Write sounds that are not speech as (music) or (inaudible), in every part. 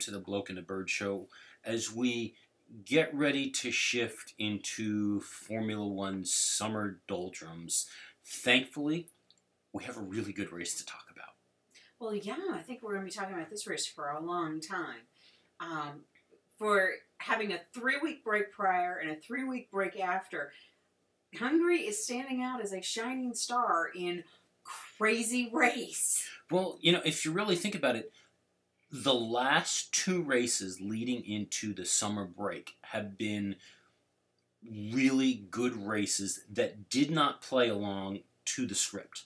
everyone, and welcome to the Bloke and the Bird Show as we get ready to shift into Formula One summer doldrums. Thankfully, we have a really good race to talk about. Well, yeah, I think we're going to be talking about this race for a long time. Um, for having a three week break prior and a three week break after, Hungary is standing out as a shining star in crazy race. Well, you know, if you really think about it, the last two races leading into the summer break have been really good races that did not play along to the script.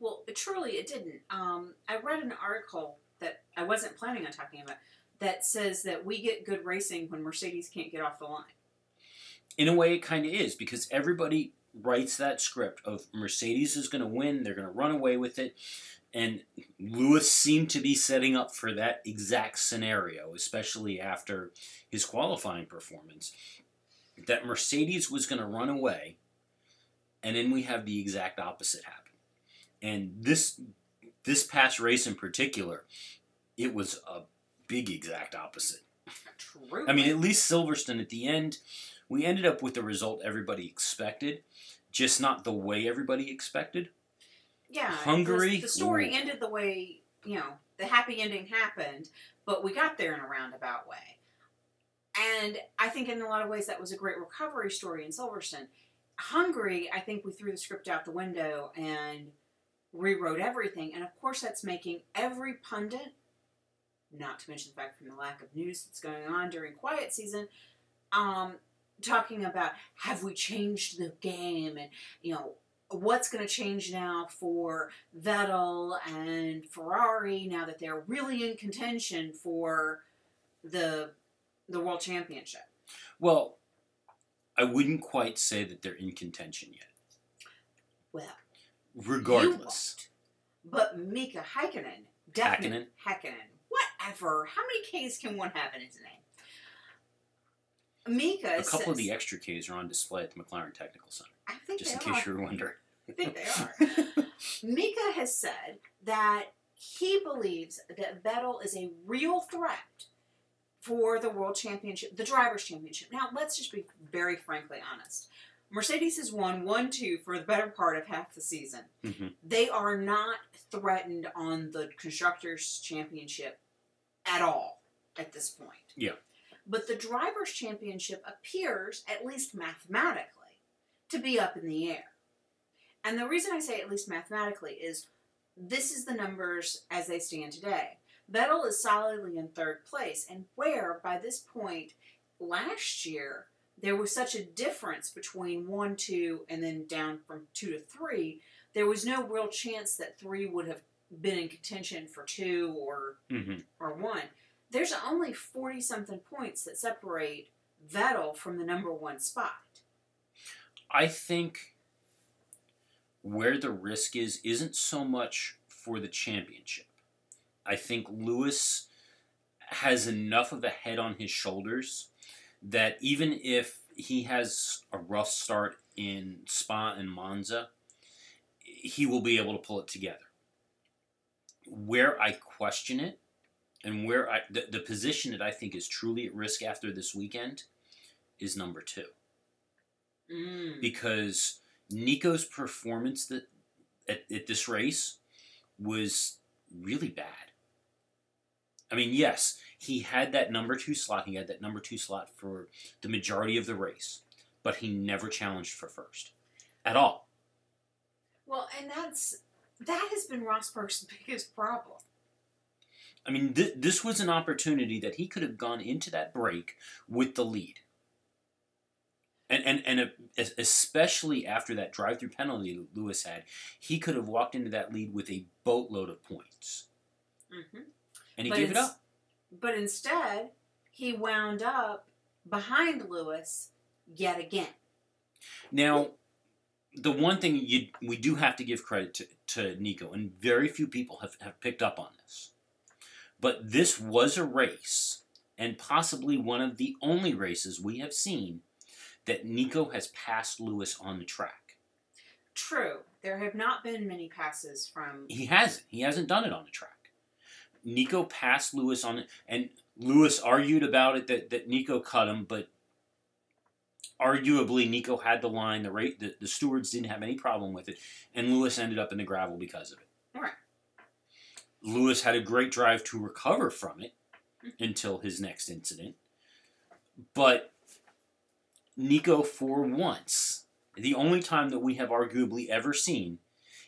Well, truly, it didn't. Um, I read an article that I wasn't planning on talking about that says that we get good racing when Mercedes can't get off the line. In a way, it kind of is because everybody writes that script of Mercedes is going to win, they're going to run away with it. And Lewis seemed to be setting up for that exact scenario, especially after his qualifying performance. That Mercedes was going to run away, and then we have the exact opposite happen. And this this past race in particular, it was a big exact opposite. True. I mean, at least Silverstone at the end, we ended up with the result everybody expected, just not the way everybody expected. Yeah, Hungary, The, the story ooh. ended the way you know the happy ending happened, but we got there in a roundabout way. And I think in a lot of ways that was a great recovery story in Silverstone. Hungary, I think we threw the script out the window and rewrote everything, and of course that's making every pundit, not to mention the fact from the lack of news that's going on during quiet season, um, talking about have we changed the game and you know what's going to change now for Vettel and Ferrari now that they're really in contention for the the world championship. Well, I wouldn't quite say that they're in contention yet. Well, Regardless. But Mika Häkkinen, definitely Häkkinen, whatever. How many K's can one have in his name? Mika A couple of the extra Ks are on display at the McLaren Technical Center, I think just in are. case you were wondering. I think they are. (laughs) Mika has said that he believes that Vettel is a real threat for the World Championship, the Drivers' Championship. Now, let's just be very frankly honest. Mercedes has won 1 2 for the better part of half the season. Mhm. They are not threatened on the Constructors' Championship at all at this point. Yeah. But the Drivers' Championship appears, at least mathematically, to be up in the air. And the reason I say at least mathematically is this is the numbers as they stand today. Vettel is solidly in third place, and where by this point last year there was such a difference between one, two, and then down from two to three, there was no real chance that three would have been in contention for two or hmm or one. There's only forty something points that separate Vettel from the number one spot. I think where the risk is isn't so much for the championship. I think Lewis has enough of a head on his shoulders that even if he has a rough start in Spa and Monza, he will be able to pull it together. Where I question it, and where I the, the position that I think is truly at risk after this weekend is number two Mm. because Nico's performance that at, at this race was really bad. I mean, yes, he had that number two slot. He had that number two slot for the majority of the race, but he never challenged for first at all. Well, and that's that has been Rosberg's (laughs) biggest problem. I mean, th- this was an opportunity that he could have gone into that break with the lead. And, and, and es- especially after that drive through penalty that Lewis had, he could have walked into that lead with a boatload of points. hmm And he But gave it up. But instead, he wound up behind Lewis yet again. Now, the one thing you, we do have to give credit to, to Nico, and very few people have, have picked up on this, but this was a race, and possibly one of the only races we have seen that Nico has passed Lewis on the track. True, there have not been many passes from. He hasn't. He hasn't done it on the track. Nico passed Lewis on it, and Lewis argued about it that, that Nico cut him, but arguably Nico had the line. The rate the, the stewards didn't have any problem with it, and Lewis ended up in the gravel because of it. All right. Lewis had a great drive to recover from it mm-hmm. until his next incident, but Nico, for once, the only time that we have arguably ever seen,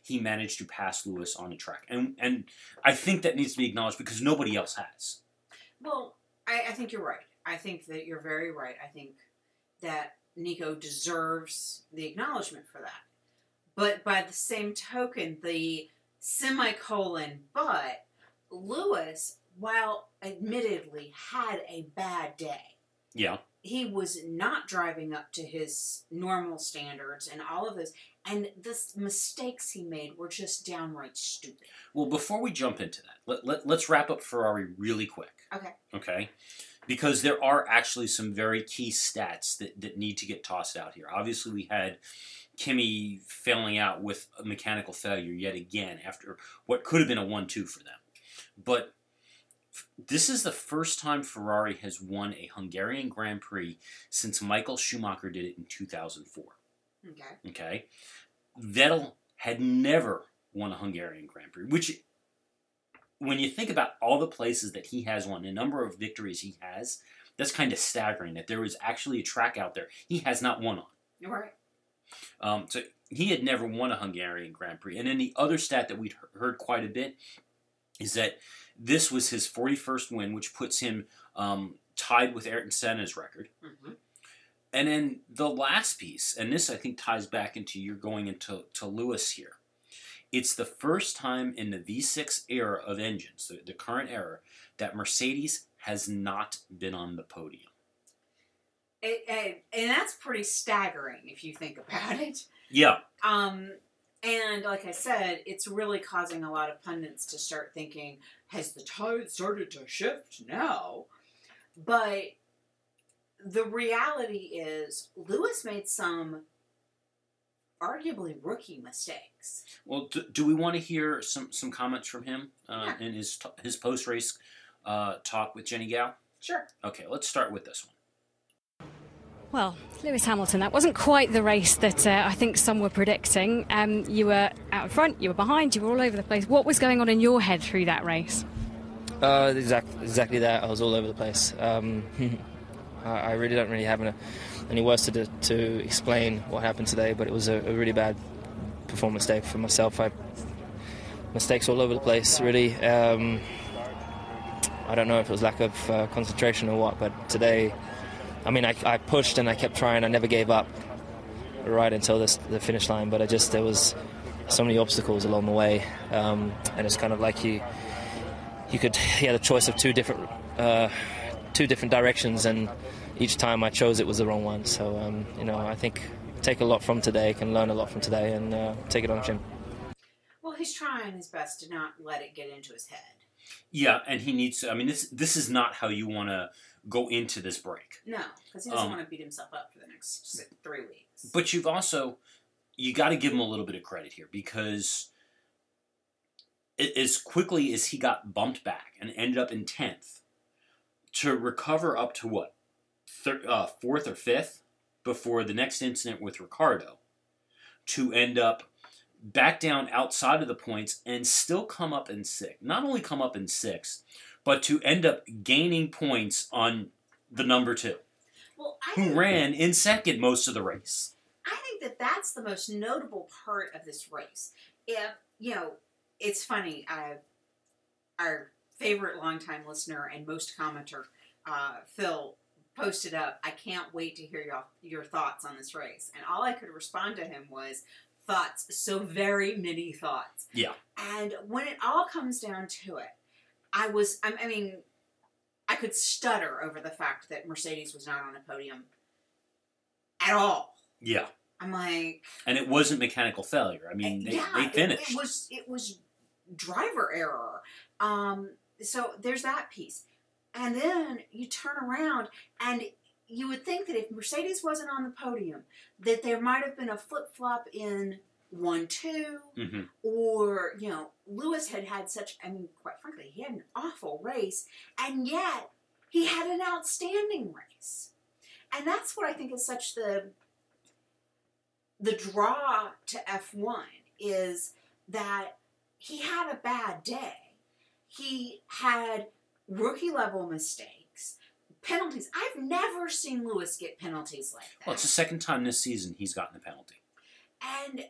he managed to pass Lewis on a track, and and I think that needs to be acknowledged because nobody else has. Well, I, I think you're right. I think that you're very right. I think that Nico deserves the acknowledgement for that. But by the same token, the semicolon, but Lewis, while admittedly had a bad day, Yeah, he was not driving up to his normal standards and all of this. And the mistakes he made were just downright stupid. Well, before we jump into that, let, let, let's wrap up Ferrari really quick. Okay. Okay. Because there are actually some very key stats that, that need to get tossed out here. Obviously, we had Kimi failing out with a mechanical failure yet again after what could have been a 1 2 for them. But this is the first time Ferrari has won a Hungarian Grand Prix since Michael Schumacher did it in 2004. Okay. Okay. Vettel had never won a Hungarian Grand Prix, which, when you think about all the places that he has won, the number of victories he has, that's kind of staggering that there is actually a track out there he has not won on. You're right. Um, so he had never won a Hungarian Grand Prix. And then the other stat that we'd heard quite a bit is that this was his 41st win, which puts him um, tied with Ayrton Senna's record. hmm And then the last piece, and this I think ties back into you're going into to Lewis here. It's the first time in the V6 era of engines, the, the current era, that Mercedes has not been on the podium. It, it- and that's pretty staggering if you think about it. Yeah, Um, and like I said, it's really causing a lot of pundits to start thinking, has the tide started to shift now? But the reality is, Lewis made some arguably rookie mistakes. Well, do, do we want to hear some, some comments from him uh, Yeah. in his his post race uh, talk with Jennie Gow? Sure. Okay, let's start with this one. Well, Lewis Hamilton, that wasn't quite the race that uh, I think some were predicting. Um, you were out front, you were behind, you were all over the place. What was going on in your head through that race? Uh, exactly, exactly that. I was all over the place. Um, (laughs) I, really don't really have any, any words to, to explain what happened today, but it was a, a really bad performance day for myself. I mistakes all over the place, really. Um, I don't know if it was lack of uh, concentration or what, but today, I mean, I, I pushed and I kept trying. I never gave up right until this, the finish line, but I just there was so many obstacles along the way, um, and it's kind of like you you could he had a choice of two different uh, two different directions, and each time I chose it was the wrong one. So um, you know, I think take a lot from today, can learn a lot from today, and uh, take it on chin. Well, he's trying his best to not let it get into his head. Yeah, and he needs to. I mean, this this is not how you want to go into this break. No, because he doesn't Um, want to beat himself up for the next three weeks. But you've also you got to give him a little bit of credit here because as quickly as he got bumped back and ended up in tenth, to recover up to what thir- uh, fourth or fifth before the next incident with Ricciardo, to end up back down outside of the points and still come up in sixth. Not only come up in sixth, but to end up gaining points on the number two, well, I who ran in second most of the race. I think that that's the most notable part of this race. If you know, it's funny. Uh, our favorite longtime listener and most commenter, uh, Phil, posted up. I can't wait to hear your your thoughts on this race. And all I could respond to him was thoughts. So very many thoughts. Yeah. And when it all comes down to it, I was. I mean, I could stutter over the fact that Mercedes was not on a podium at all. Yeah. I'm like, And it wasn't mechanical failure. I mean, they, yeah, they it- finished. It, was it was driver error. Um, so there's that piece, and then you turn around and you would think that if Mercedes wasn't on the podium, that there might have been a flip flop in one two, hmm or you know, Lewis had had such. I mean, quite frankly, he had an awful race, and yet he had an outstanding race, and that's what I think is such the the draw to F one is that he had a bad day. He had rookie level mistakes, penalties. I've never seen Lewis get penalties like that Well, it's the second time this season he's gotten a penalty. and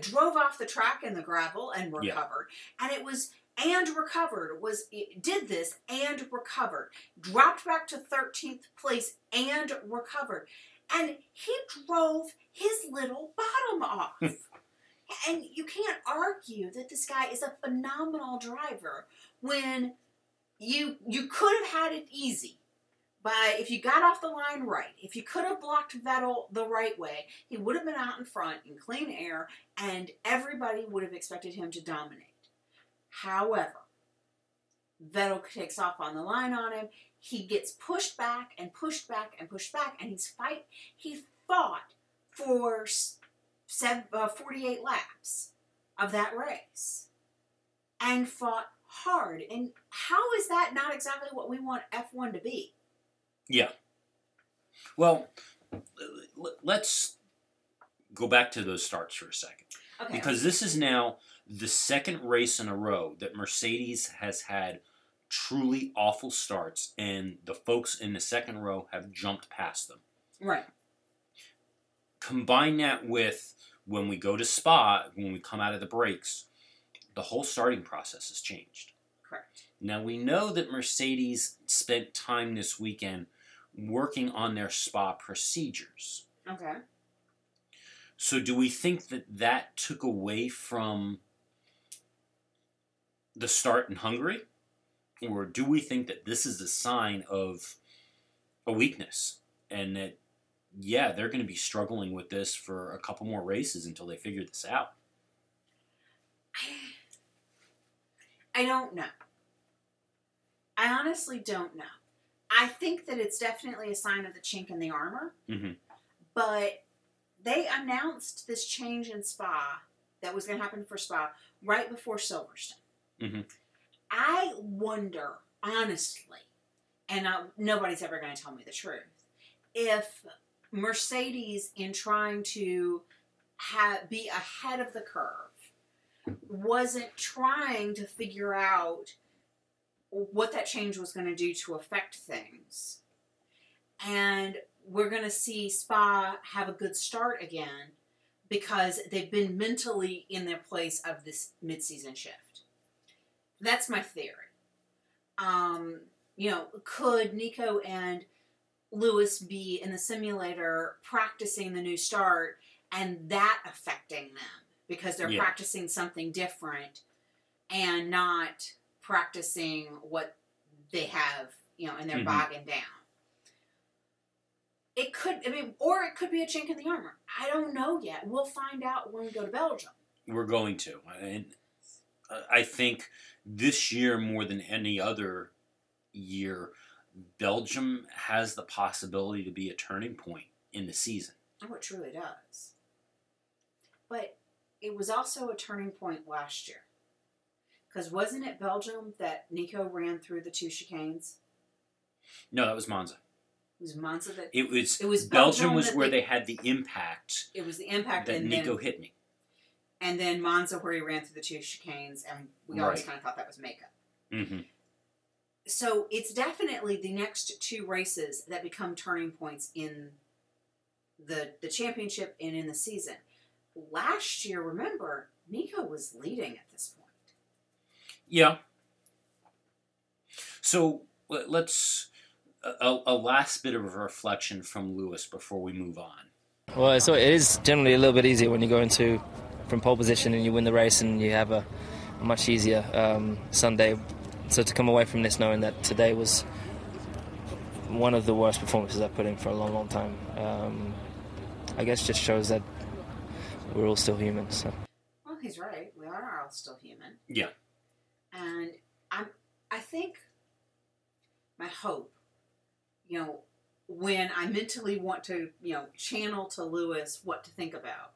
drove off the track in the gravel and Yeah. recovered. And it was and recovered was did this and recovered. Dropped back to 13th place and recovered. And he drove his little bottom off. (laughs) and you can't argue that this guy is a phenomenal driver when you you could have had it easy. But if you got off the line right, if you could have blocked Vettel the right way, he would have been out in front in clean air, and everybody would have expected him to dominate. However, Vettel takes off on the line on him. He gets pushed back and pushed back and pushed back, and he's fight. He fought for uh, 48 laps of that race, and fought hard. And how is that not exactly what we want F1 to be? Yeah. Well, let's go back to those starts for a second. Okay. Because this is now the second race in a row that Mercedes has had truly awful starts, and the folks in the second row have jumped past them. right. Combine that with when we go to Spa, when we come out of the breaks, the whole starting process has changed. Correct. Now we know that Mercedes spent time this weekend working on their Spa procedures. Okay. So do we think that that took away from the start in Hungary? Or do we think that this is a sign of a weakness and that yeah, they're going to be struggling with this for a couple more races until they figure this out? (sighs) I don't know. I honestly don't know. I think that it's definitely a sign of the chink in the armor. Mhm. But they announced this change in Spa that was going to happen for Spa right before Silverstone. Mhm. I wonder, honestly, and uh, nobody's ever going to tell me the truth, if Mercedes, in trying to ha- be ahead of the curve, wasn't trying to figure out what that change was going to do to affect things. And we're going to see Spa have a good start again because they've been mentally in their place of this midseason shift. That's my theory. Um, you know, could Nico and Lewis be in the simulator practicing the new start and that affecting them because they're Yeah. practicing something different and not practicing what they have, you know, and they're Mhm. bogging down. It could, I mean, or it could be a chink in the armor. I don't know yet. We'll find out when we go to Belgium. We're going to. And uh, I think this year, more than any other year, Belgium has the possibility to be a turning point in the season. Oh, it truly does. But it was also a turning point last year. Because wasn't it Belgium that Nico ran through the two chicanes? No, that was Monza. It was Monza that It was, It was Belgium, Belgium was where they- they had the impact it was the impact, that and Nico then hit me. and then Monza where he ran through the two chicanes, and we always kind of thought that was makeup. hmm So it's definitely the next two races that become turning points in the the championship and in the season. Last year, remember, Nico was leading at this point. Yeah. So let- let's a, a last bit of reflection from Lewis before we move on. Well, so it is generally a little bit easier when you go into from pole position and you win the race and you have a, a much easier um, Sunday. So to come away from this knowing that today was one of the worst performances I've put in for a long, long time, um, I guess just shows that we're all still human. So. Well, he's right. We are all still human. Yeah. And I'm I think my hope, you know, when I mentally want to, you know, channel to Lewis what to think about,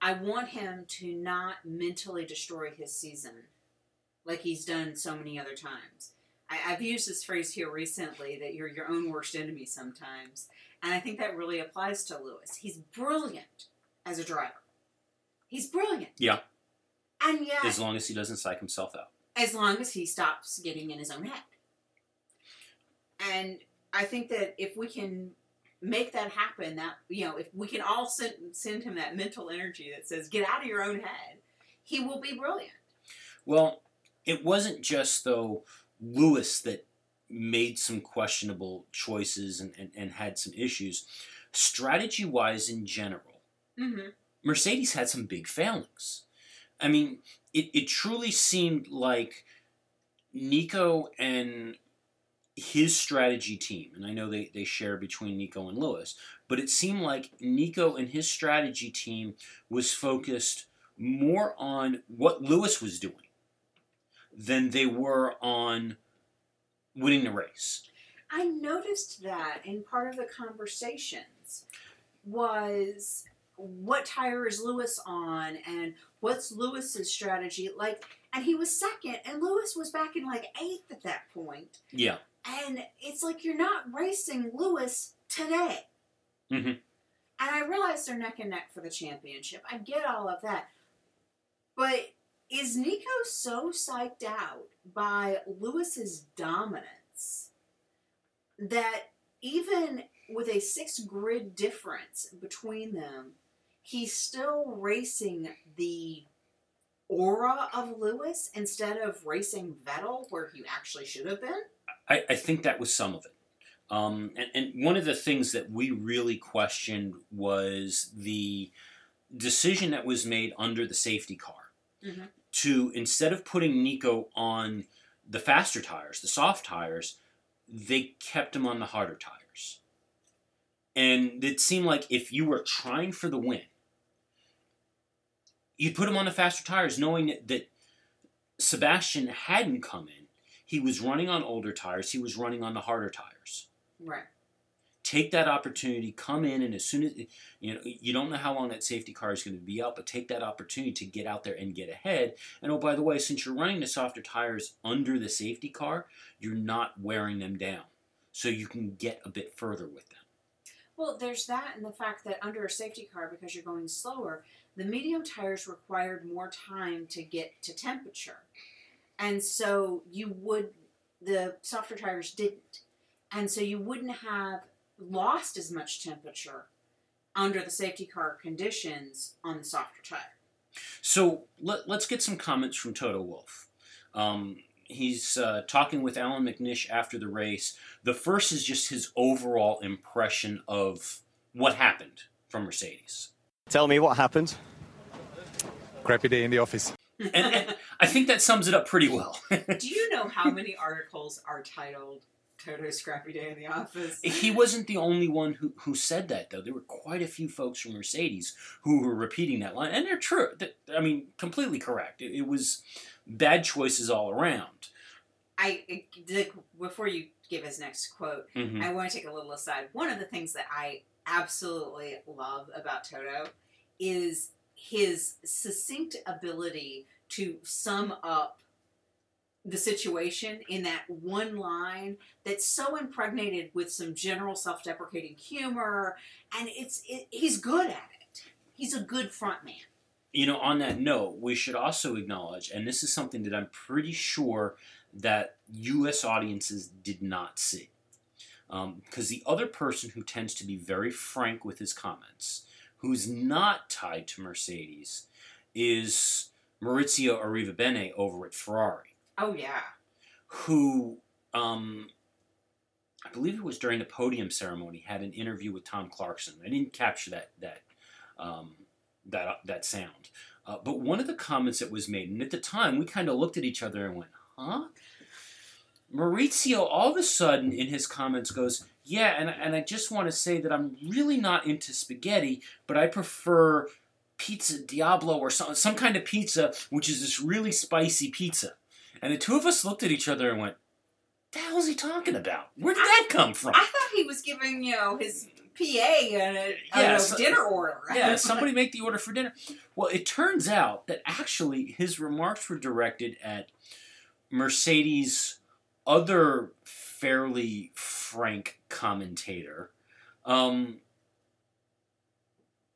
I want him to not mentally destroy his season like he's done so many other times. I, I've used this phrase here recently that you're your own worst enemy sometimes. And I think that really applies to Lewis. He's brilliant as a driver. He's brilliant. Yeah. And yet, As long as he doesn't psych himself out. As long as he stops getting in his own head. And I think that if we can make that happen, that you know, if we can all send send him that mental energy that says, "Get out of your own head," he will be brilliant. Well, it wasn't just though Lewis that made some questionable choices and, and, and had some issues. Strategy wise in general, Mm-hmm. Mercedes had some big failings. I mean, it, it truly seemed like Nico and his strategy team, and I know they, they share between Nico and Lewis, but it seemed like Nico and his strategy team was focused more on what Lewis was doing than they were on winning the race. I noticed that in part of the conversations was what tire is Lewis on and what's Lewis's strategy like and he was second and Lewis was back in like eighth at that point Yeah. and it's like you're not racing Lewis today Mhm. and I realize they're neck and neck for the championship I get all of that but is Nico so psyched out by Lewis's dominance that even with a six grid difference between them, he's still racing the aura of Lewis instead of racing Vettel where he actually should have been? I, I think that was some of it. Um, and, and one of the things that we really questioned was the decision that was made under the safety car Mhm. to instead of putting Nico on the faster tires, the soft tires, they kept him on the harder tires. And it seemed like if you were trying for the win, you'd put him on the faster tires knowing that, that Sebastian hadn't come in. He was running on older tires, he was running on the harder tires. Right. Take that opportunity, come in, and as soon as you know, you don't know how long that safety car is going to be out, but take that opportunity to get out there and get ahead. And oh, by the way, since you're running the softer tires under the safety car, you're not wearing them down, so you can get a bit further with them. Well, there's that and the fact that under a safety car, because you're going slower, the medium tires required more time to get to temperature. And so you would, the softer tires didn't. And so you wouldn't have lost as much temperature under the safety car conditions on the softer tire. So let, let's get some comments from Toto Wolff. Um, he's uh, talking with Allan McNish after the race. The first is just his overall impression of what happened from Mercedes. Tell me what happened. crappy day in the office. And, and I think that sums it up pretty well. (laughs) Do you know how many articles are titled Toto Scrappy Day in the Office? he wasn't the only one who, who said that, though. There were quite a few folks from Mercedes who were repeating that line, and they're true. I mean, completely correct. It, it was bad choices all around. I, before you give his next quote, Mhm. I want to take a little aside. One of the things that I absolutely love about Toto is his succinct ability to sum up the situation in that one line that's so impregnated with some general self-deprecating humor and it's it, he's good at it he's a good front man you know, on that note, we should also acknowledge, and this is something that I'm pretty sure that U.S. audiences did not see. Because the other person who tends to be very frank with his comments, who's not tied to Mercedes, is Maurizio Arrivabene over at Ferrari, oh yeah who, um, I believe it was during the podium ceremony, had an interview with Tom Clarkson. I didn't capture that that um, that that sound. Uh, but one of the comments that was made, and at the time we kind of looked at each other and went, "Huh?" Maurizio all of a sudden in his comments goes, "Yeah, and and I just want to say that I'm really not into spaghetti, but I prefer pizza Diablo or some some kind of pizza, which is this really spicy pizza." And the two of us looked at each other and went, "The hell's he talking about? Where did that come from?" i thought he was giving you know his PA and a, Yeah, a so- dinner order. yeah, somebody make the order for dinner. Well, it turns out that actually his remarks were directed at Mercedes' other fairly frank commentator. Um,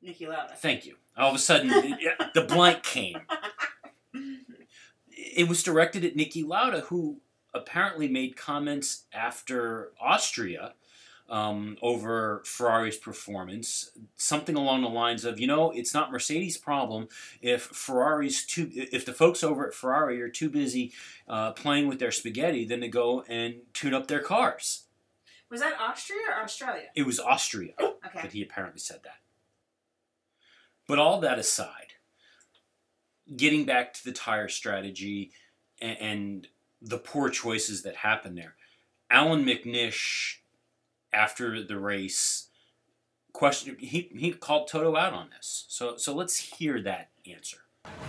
Niki Lauda. thank you. All of a sudden, (laughs) it- the blank came. It was directed at Niki Lauda, who apparently made comments after Austria um, over Ferrari's performance, something along the lines of, you know, it's not Mercedes' problem if Ferrari's too, if the folks over at Ferrari are too busy uh, playing with their spaghetti, then to go and tune up their cars. Was that Austria or Australia? It was Austria Okay. that he apparently said that. But all that aside, getting back to the tire strategy and, and the poor choices that happened there, Allan McNish, after the race, question he, he called Toto out on this. So so let's hear that answer.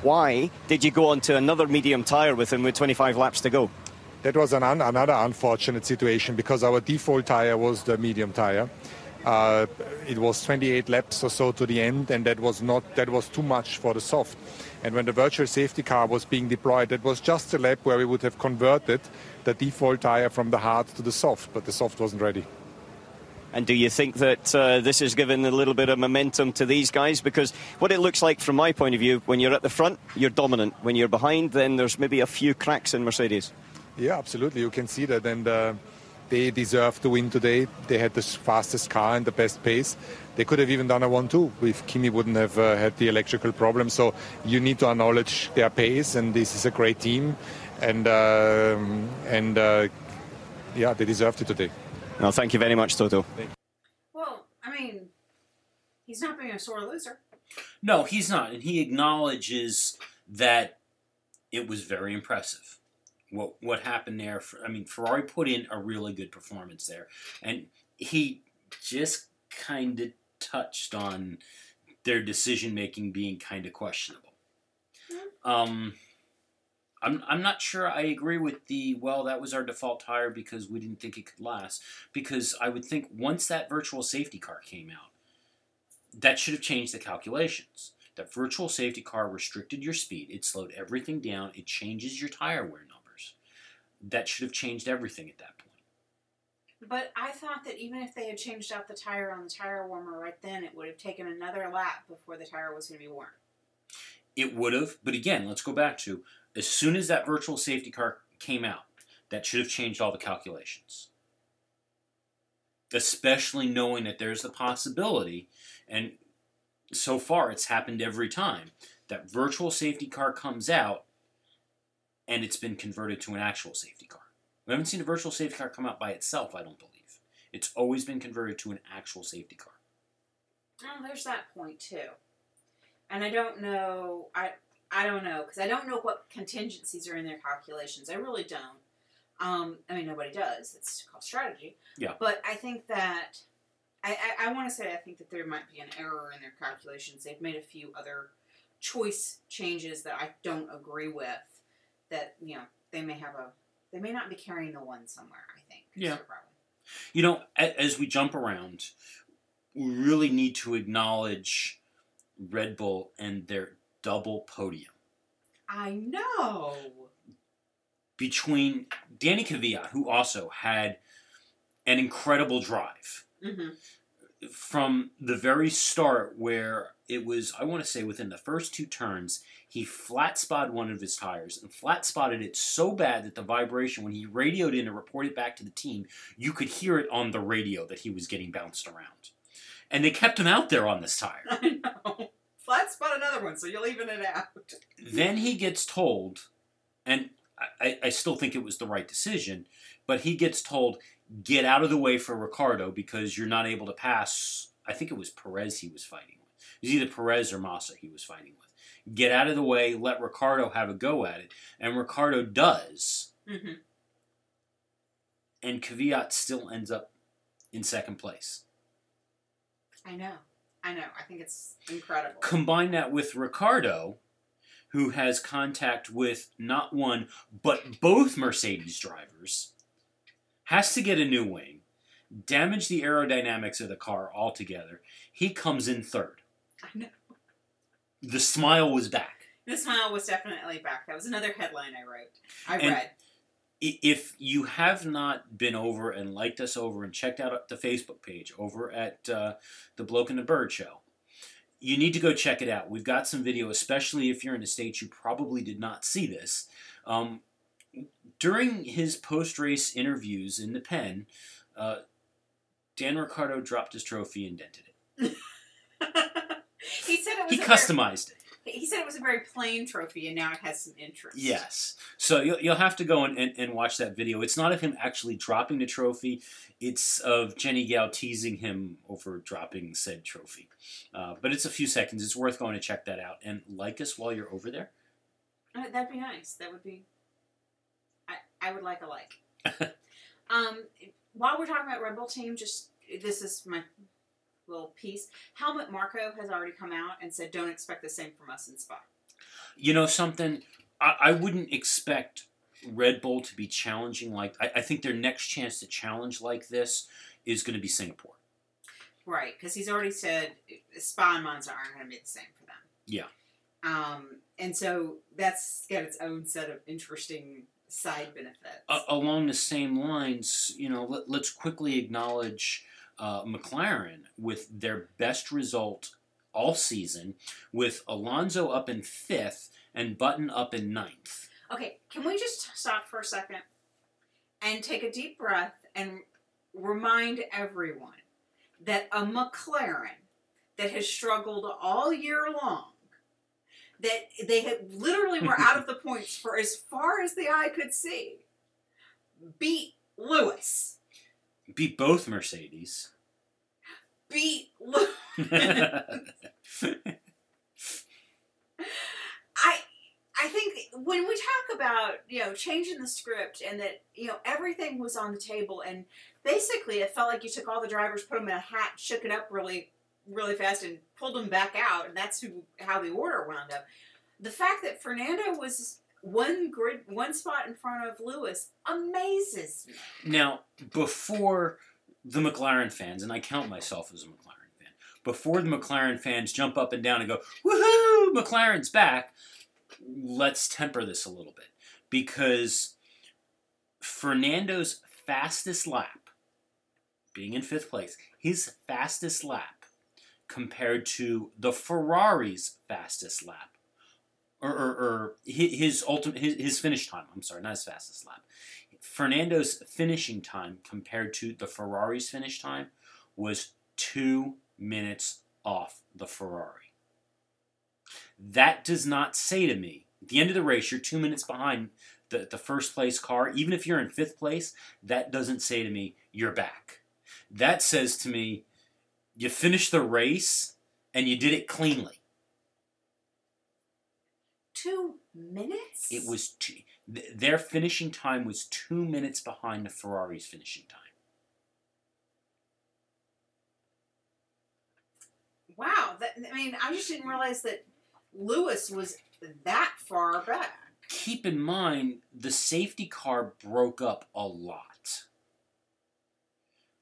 Why did you go on to another medium tyre with him with 25 laps to go? That was an un- another unfortunate situation because our default tire was the medium tire. Uh, it was 28 laps or so to the end, and that was not that was too much for the soft. And when the virtual safety car was being deployed, that was just a lap where we would have converted the default tire from the hard to the soft, but the soft wasn't ready. And do you think that uh, this has given a little bit of momentum to these guys? Because what it looks like from my point of view, when you're at the front, you're dominant. When you're behind, then there's maybe a few cracks in Mercedes. Yeah, absolutely. You can see that, and uh, they deserve to win today. They had the fastest car and the best pace. They could have even done a one-two if Kimi wouldn't have uh, had the electrical problem. So you need to acknowledge their pace, and this is a great team, and um, and uh, yeah, they deserved it today. Well, thank you very much, Toto. Well, I mean, he's not being a sore loser. No, he's not, and he acknowledges that it was very impressive. What what happened there? I mean, Ferrari put in a really good performance there, and he just kind of touched on their decision making being kind of questionable. Um, I'm I'm not sure I agree with the well that was our default tire because we didn't think it could last because I would think once that virtual safety car came out that should have changed the calculations. That virtual safety car restricted your speed. It slowed everything down. It changes your tire wear numbers. That should have changed everything at that point. But I thought that even if they had changed out the tire on the tire warmer right then, it would have taken another lap before the tire was going to be worn. It would have, but again, let's go back to as soon as that virtual safety car came out, that should have changed all the calculations. Especially knowing that there's the possibility, and so far it's happened every time, that virtual safety car comes out and it's been converted to an actual safety car. We haven't seen a virtual safety car come out by itself, I don't believe. It's always been converted to an actual safety car. Oh, there's that point too. And I don't know. I I don't know because I don't know what contingencies are in their calculations. I really don't. Um, I mean, nobody does. It's called strategy. Yeah. But I think that I I, I want to say I think that there might be an error in their calculations. They've made a few other choice changes that I don't agree with. That you know they may have a they may not be carrying the one somewhere. I think. Yeah. You know, as we jump around, we really need to acknowledge Red Bull and their double podium I know. between Danny Kvyat, who also had an incredible drive hmm from the very start, where it was, I want to say, within the first two turns, he flat spotted one of his tires and flat spotted it so bad that the vibration, when he radioed in to report it back to the team, you could hear it on the radio that he was getting bounced around. And they kept him out there on this tire. (laughs) I know. Flat spot another one, so you'll even it out. then he gets told, and I, I still think it was the right decision, but he gets told, get out of the way for Ricciardo because you're not able to pass. I think it was Perez he was fighting with. It was either Perez or Massa he was fighting with. Get out of the way, let Ricciardo have a go at it. And Ricciardo does, hmm and Kvyat still ends up in second place. I know. I know. I think it's incredible. Combine that with Ricciardo, who has contact with not one, but both Mercedes drivers, has to get a new wing, damage the aerodynamics of the car altogether. He comes in third. I know. The smile was back. The smile was definitely back. That was another headline I wrote. I And- read. If you have not been over and liked us over and checked out the Facebook page over at uh, the Bloke and the Bird Show, you need to go check it out. We've got some video, especially if you're in the States, you probably did not see this. Um, during his post race interviews in the pen, uh, Dan Ricciardo dropped his trophy and dented it. (laughs) he said it was He a customized it. He said it was a very plain trophy, and now it has some interest. Yes. So you'll, you'll have to go and, and, and watch that video. It's not of him actually dropping the trophy, it's of Jennie Gow teasing him over dropping said trophy. Uh, but it's a few seconds. It's worth going to check that out. And like us while you're over there. Uh, that'd be nice. That would be. I I would like a like. (laughs) um, while we're talking about Red Bull team, just this is my little piece. Helmut Marko has already come out and said, "Don't expect the same from us in Spa." You know something? I, I wouldn't expect Red Bull to be challenging like. I, I think their next chance to challenge like this is going to be Singapore. Right, because he's already said Spa and Monza aren't going to be the same for them. Yeah. Um, and so that's got its own set of interesting side benefits. A- along the same lines, you know, let, let's quickly acknowledge uh, McLaren with their best result all season, with Alonso up in fifth and Button up in ninth. Okay, can we just stop for a second and take a deep breath and remind everyone that a McLaren that has struggled all year long, that they had literally were out of the points for as far as the eye could see, beat Lewis. Beat both Mercedes. Beat (laughs) I I think when we talk about you know changing the script and that you know everything was on the table and basically it felt like you took all the drivers, put them in a hat, shook it up really really fast, and pulled them back out, and that's who how the order wound up. The fact that Fernando was one grid one spot in front of Lewis amazes me. Now, before the McLaren fans, and I count myself as a McLaren fan, before the McLaren fans jump up and down and go, woohoo, McLaren's back, let's temper this a little bit. Because Fernando's fastest lap, being in fifth place, his fastest lap compared to the Ferrari's fastest lap, or, or, or his ultimate his, his finish time. I'm sorry, not his fastest lap. Fernando's finishing time compared to the Ferrari's finish time was two minutes off the Ferrari. That does not say to me, at the end of the race, you're two minutes behind the, the first place car. Even if you're in fifth place, that doesn't say to me, you're back. That says to me, you finished the race and you did it cleanly. Two minutes. It was two, th- their finishing time was two minutes behind the Ferrari's finishing time. Wow, that, I mean, I just didn't realize that Lewis was that far back. Keep in mind the safety car broke up a lot.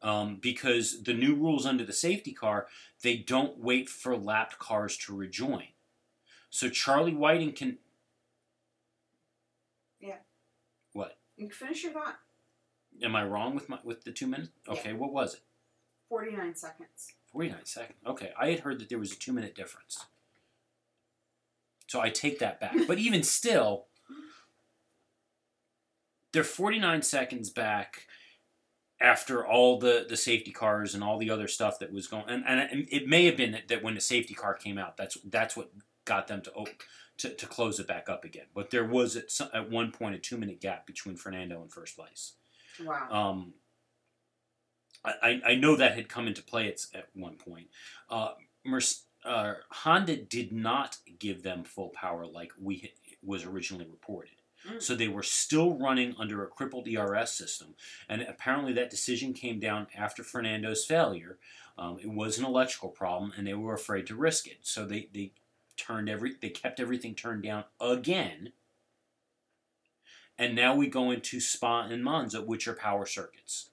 Um, because the new rules under the safety car, they don't wait for lapped cars to rejoin. So Charlie Whiting can. Yeah. What? You finish your thought. Am I wrong with my with the two minutes? Okay, what was it? 49 seconds. 49 seconds. Okay, I had heard that there was a two minute difference. So I take that back. (laughs) But even still, they're 49 seconds back after all the, the safety cars and all the other stuff that was going and, and it may have been that, that when the safety car came out that's that's what got them to, op- to to close it back up again but there was at, some, at one point a two minute gap between Fernando and first place Wow. um, I, I- know that had come into play at, at one point. Uh, Merc- uh, Honda did not give them full power like we had, was originally reported. Mm. So they were still running under a crippled ERS system, and apparently that decision came down after Fernando's failure. Um, it was an electrical problem, and they were afraid to risk it. So they, they turned every they kept everything turned down again. And now we go into Spa and Monza, which are power circuits.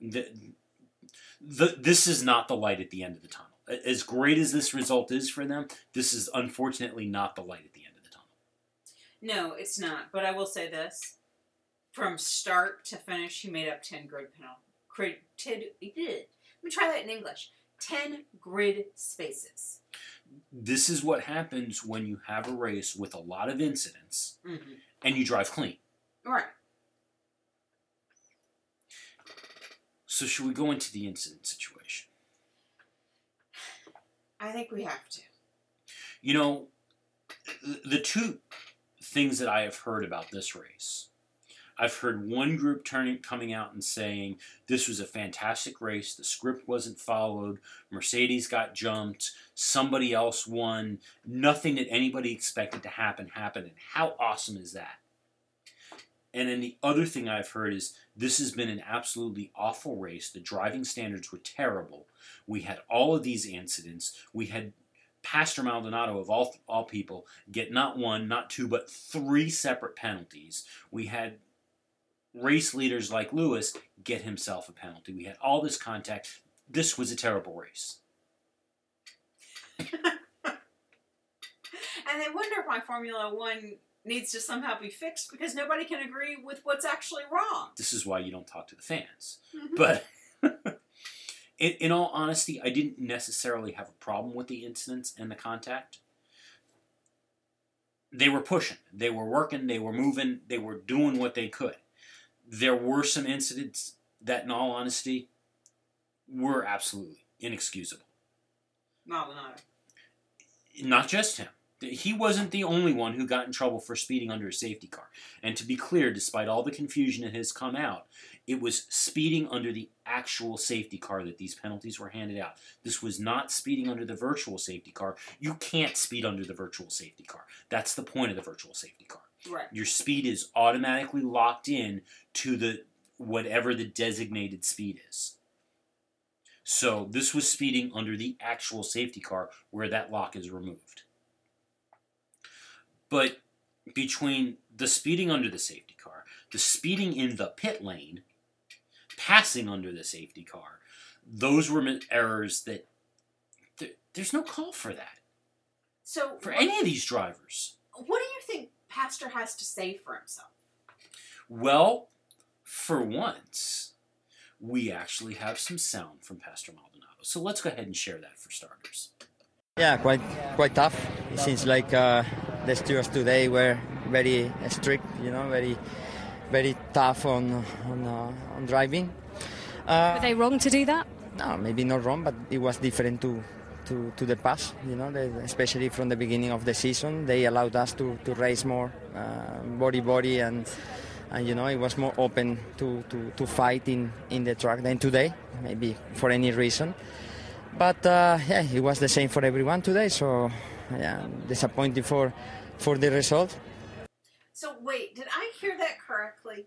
The, The, this is not the light at the end of the tunnel. As great as this result is for them, this is unfortunately not the light at the end of the tunnel. No, it's not. But I will say this: from start to finish, he made up ten grid penalty. Grid, ugh. let me try that in English. Ten grid spaces. This is what happens when you have a race with a lot of incidents Mm-hmm. and you drive clean. Right. So, should we go into the incident situation? I think we have to. You know, the two things that I have heard about this race, I've heard one group turning coming out and saying this was a fantastic race. The script wasn't followed. Mercedes got jumped. Somebody else won. Nothing that anybody expected to happen happened. And how awesome is that? And then the other thing I've heard is this has been an absolutely awful race. The driving standards were terrible. We had all of these incidents. We had Pastor Maldonado, of all, all people, get not one, not two, but three separate penalties. We had race leaders like Lewis get himself a penalty. We had all this contact. This was a terrible race. (laughs) And I wonder why Formula One needs to somehow be fixed because nobody can agree with what's actually wrong. This is why you don't talk to the fans. Mhm. But (laughs) in, in all honesty, I didn't necessarily have a problem with the incidents and the contact. They were pushing, they were working, they were moving, they were doing what they could. There were some incidents that, in all honesty, were absolutely inexcusable. Maldonado. Not just him. He wasn't the only one who got in trouble for speeding under a safety car. And to be clear, despite all the confusion that has come out, it was speeding under the actual safety car that these penalties were handed out. This was not speeding under the virtual safety car. You can't speed under the virtual safety car. That's the point of the virtual safety car. Right. Your speed is automatically locked in to the whatever the designated speed is. So this was speeding under the actual safety car where that lock is removed. But between the speeding under the safety car, the speeding in the pit lane, passing under the safety car, those were errors that th- there's no call for that So, for what, any of these drivers. what do you think Pastor has to say for himself? Well, for once, we actually have some sound from Pastor Maldonado. So let's go ahead and share that for starters. Yeah, quite quite tough. It seems like uh, the stewards today were very strict, you know, very very tough on on, uh, on driving. Uh, Were they wrong to do that? no, maybe not wrong, but it was different to to, to the past. You know, they, especially from the beginning of the season, they allowed us to, to race more uh, body body and. And you know, it was more open to, to, to fight in, in the track than today, maybe for any reason. But uh, yeah, it was the same for everyone today. So yeah, disappointing for for the result. So, wait, did I hear that correctly?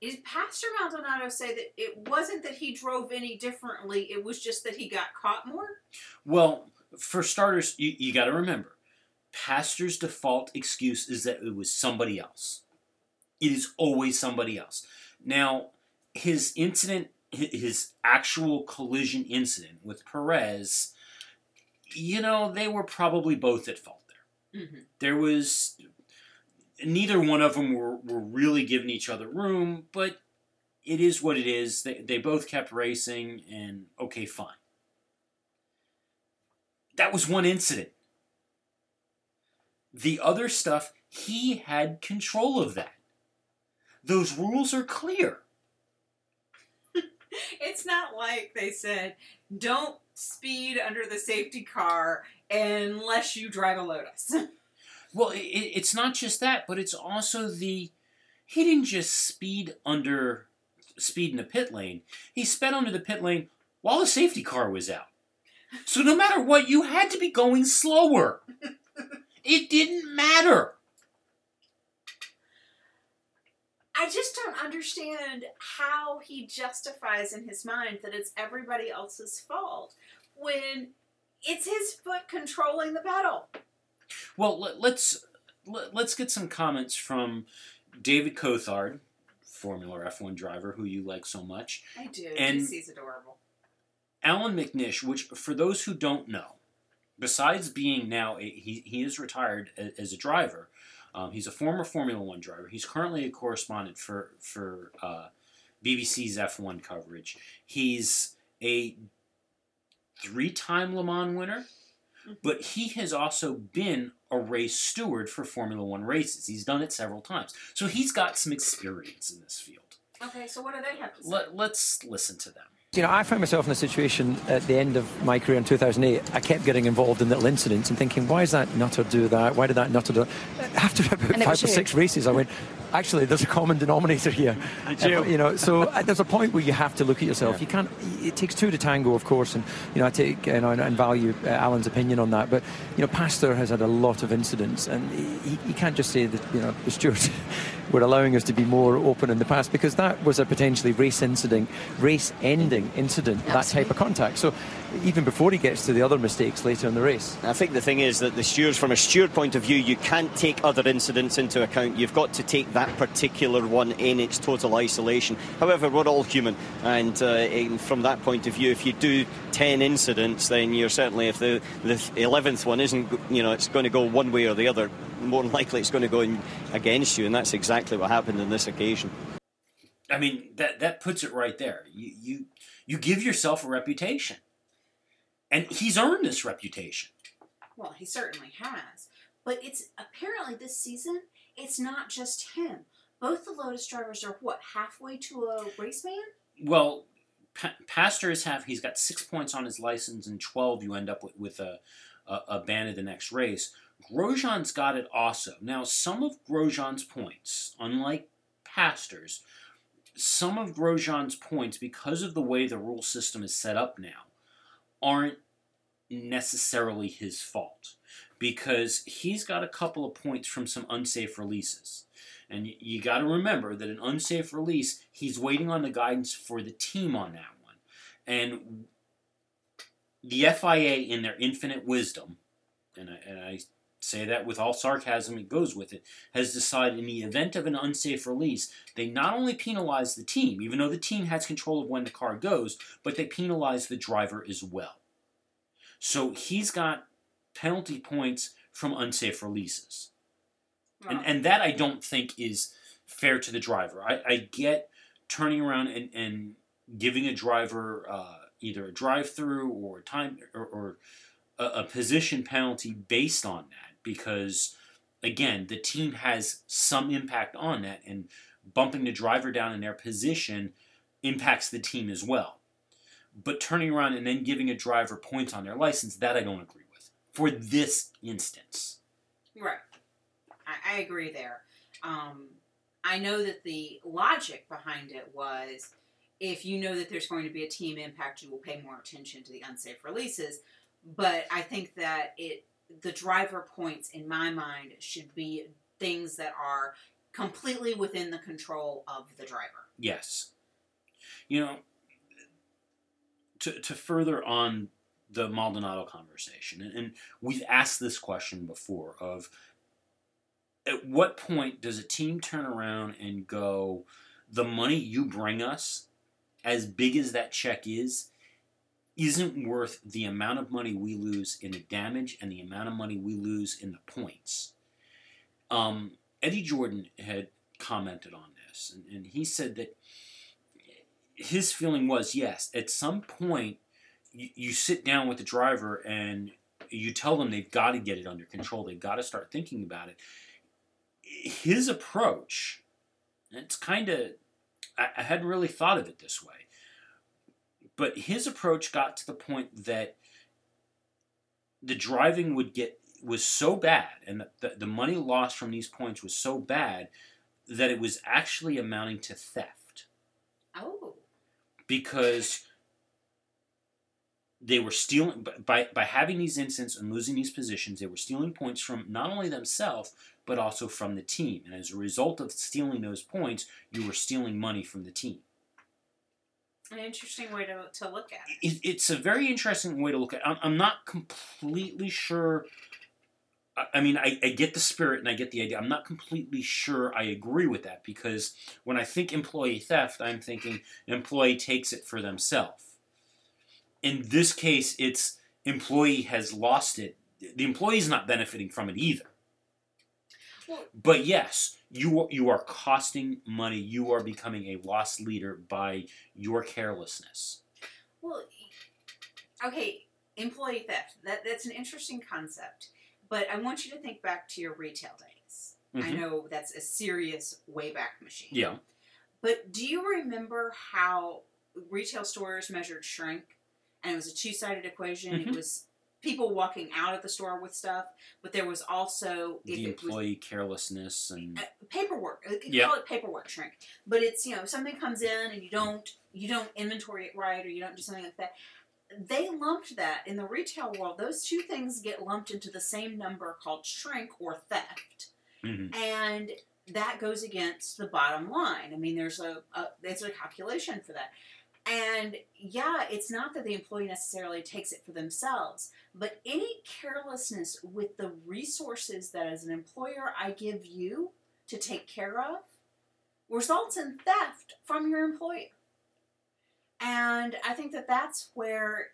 Did Pastor Maldonado say that it wasn't that he drove any differently, it was just that he got caught more? Well, for starters, you, you got to remember, Pastor's default excuse is that it was somebody else. It is always somebody else. Now, his incident, his actual collision incident with Perez, you know, they were probably both at fault there. Mm-hmm. There was neither one of them were, were really giving each other room, but it is what it is. They, they both kept racing, and okay, fine. That was one incident. The other stuff, he had control of that. Those rules are clear. (laughs) It's not like they said, don't speed under the safety car unless you drive a Lotus. (laughs) Well, it, it's not just that, but it's also the. He didn't just speed under. speed in the pit lane. He sped under the pit lane while the safety car was out. So no matter what, you had to be going slower. (laughs) It didn't matter. I just don't understand how he justifies in his mind that it's everybody else's fault when it's his foot controlling the pedal. Well, let, let's let, let's get some comments from David Coulthard, Formula F1 driver who you like so much. I do. And- He's adorable. Allan McNish, which for those who don't know, besides being now a, he he is retired a- as a driver. Um, he's a former Formula One driver. He's currently a correspondent for for uh, BBC's F1 coverage. He's a three-time Le Mans winner, Mm-hmm. but he has also been a race steward for Formula One races. He's done it several times, so he's got some experience in this field. Okay, so what do they have to say? Let, let's listen to them. You know, I found myself in a situation at the end of my career in 2008. I kept getting involved in little incidents and thinking, why does that nutter do that? Why did that nutter do that? After about And five or six races, I went, actually, there's a common denominator here. you. you know, so uh, there's a point where you have to look at yourself. You can't. It takes two to tango, of course, and you know, I take you know, and, value uh, Alan's opinion on that. But you know, Pastor has had a lot of incidents, and he, he can't just say that you know the stewards (laughs) were allowing us to be more open in the past because that was a potentially race incident, race-ending incident, that type of contact. So even before he gets to the other mistakes later in the race. I think the thing is that the stewards, from a steward point of view, you can't take other incidents into account. You've got to take that particular one in its total isolation. However, we're all human, and, uh, and from that point of view, if you do 10 incidents, then you're certainly, if the, the 11th one isn't, you know, it's going to go one way or the other, more than likely it's going to go in against you, and that's exactly what happened on this occasion. I mean that that puts it right there. You you you give yourself a reputation, and he's earned this reputation. Well, he certainly has. But it's apparently this season, it's not just him. Both the Lotus drivers are what, halfway to a race man? Well, pa- Pastor is half. He's got six points on his license, and twelve. You end up with, with a, a a ban of the next race. Grosjean's got it also. Now, some of Grosjean's points, unlike Pastor's, some of Grosjean's points, because of the way the rule system is set up now, aren't necessarily his fault. Because he's got a couple of points from some unsafe releases. And you, got to remember that an unsafe release, he's waiting on the guidance for the team on that one. And the FIA, in their infinite wisdom, and I, and I say that with all sarcasm it goes with it, has decided in the event of an unsafe release, they not only penalize the team, even though the team has control of when the car goes, but they penalize the driver as well. So he's got penalty points from unsafe releases. And, and that I don't think is fair to the driver. I, I get turning around and, and giving a driver uh, either a drive through or a time or, or a, a position penalty based on that because again the team has some impact on that and bumping the driver down in their position impacts the team as well. But turning around and then giving a driver points on their license, that I don't agree with for this instance. Right. I, I agree there. Um, I know that the logic behind it was if you know that there's going to be a team impact, you will pay more attention to the unsafe releases. But I think that it the driver points in my mind should be things that are completely within the control of the driver. Yes. You know, to, to further on the Maldonado conversation, and, and we've asked this question before of at what point does a team turn around and go, the money you bring us, as big as that check is, isn't worth the amount of money we lose in the damage and the amount of money we lose in the points. Um, Eddie Jordan had commented on this, and, and he said that his feeling was yes, at some point you, you sit down with the driver and you tell them they've got to get it under control, they've got to start thinking about it. His approach, it's kind of, I, I hadn't really thought of it this way, but his approach got to the point that the driving would get was so bad and the, the money lost from these points was so bad that it was actually amounting to theft. Oh. because they were stealing by by having these incidents and losing these positions they were stealing points from not only themselves but also from the team. And as a result of stealing those points you were stealing money from the team An interesting way to, to look at it. it, it's a very interesting way to look at it. I'm, I'm not completely sure. I, I mean, I, I get the spirit and I get the idea. I'm not completely sure I agree with that because when I think employee theft, I'm thinking employee takes it for themselves. in this case, it's employee has lost it. The employee's not benefiting from it either. Well- but yes, you you are costing money. You are becoming a lost leader by your carelessness. Well, okay, employee theft. That that's an interesting concept, but I want you to think back to your retail days. I Mhm. know that's a serious way back machine. Yeah. But do you remember how retail stores measured shrink? And it was a two-sided equation. Mhm. It was people walking out of the store with stuff, but there was also if the it was employee carelessness and uh, paperwork. You can Yeah. call it paperwork shrink, but it's you know something comes in and you don't you don't inventory it right or you don't do something like that. They lumped that in the retail world. Those two things get lumped into the same number called shrink or theft, Mhm. and that goes against the bottom line. I mean, there's a, a there's a calculation for that. And yeah, it's not that the employee necessarily takes it for themselves, but any carelessness with the resources that as an employer I give you to take care of results in theft from your employer. And I think that that's where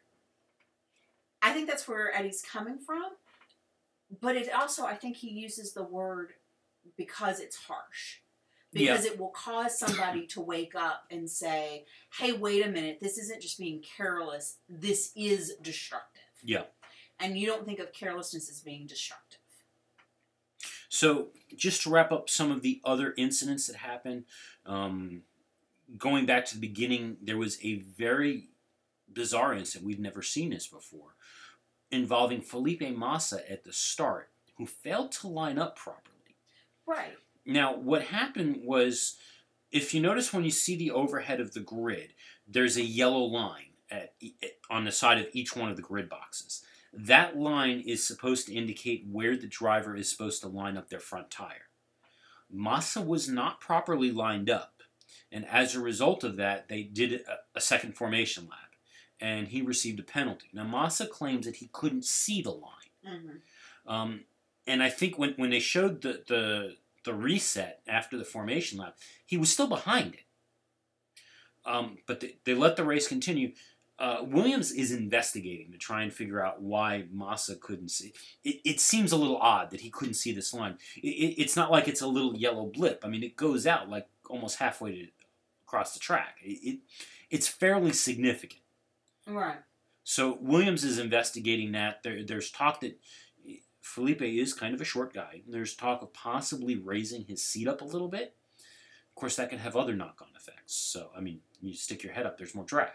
I think that's where Eddie's coming from. But it also I think he uses the word because it's harsh. Because it will cause somebody to wake up and say, "Hey, wait a minute. This isn't just being careless. This is destructive." Yeah. And you don't think of carelessness as being destructive. So, just to wrap up some of the other incidents that happened, um, going back to the beginning, there was a very bizarre incident. We've never seen this before, involving Felipe Massa at the start, who failed to line up properly. Right. Now, what happened was, if you notice when you see the overhead of the grid, there's a yellow line at, on the side of each one of the grid boxes. That line is supposed to indicate where the driver is supposed to line up their front tire. Massa was not properly lined up, and as a result of that, they did a, a second formation lap, and he received a penalty. Now, Massa claims that he couldn't see the line. Mm-hmm. Um, and I think when, when they showed the, the the reset after the formation lap, he was still behind it. Um, but they, they let the race continue. Uh, Williams is investigating to try and figure out why Massa couldn't see. It, it seems a little odd that he couldn't see this line. It, it, it's not like it's a little yellow blip. I mean, it goes out like almost halfway to, across the track. It, it it's fairly significant. Right. So Williams is investigating that. There, there's talk that Felipe is kind of a short guy. And there's talk of possibly raising his seat up a little bit. Of course, that can have other knock-on effects. So, I mean, you stick your head up, there's more drag.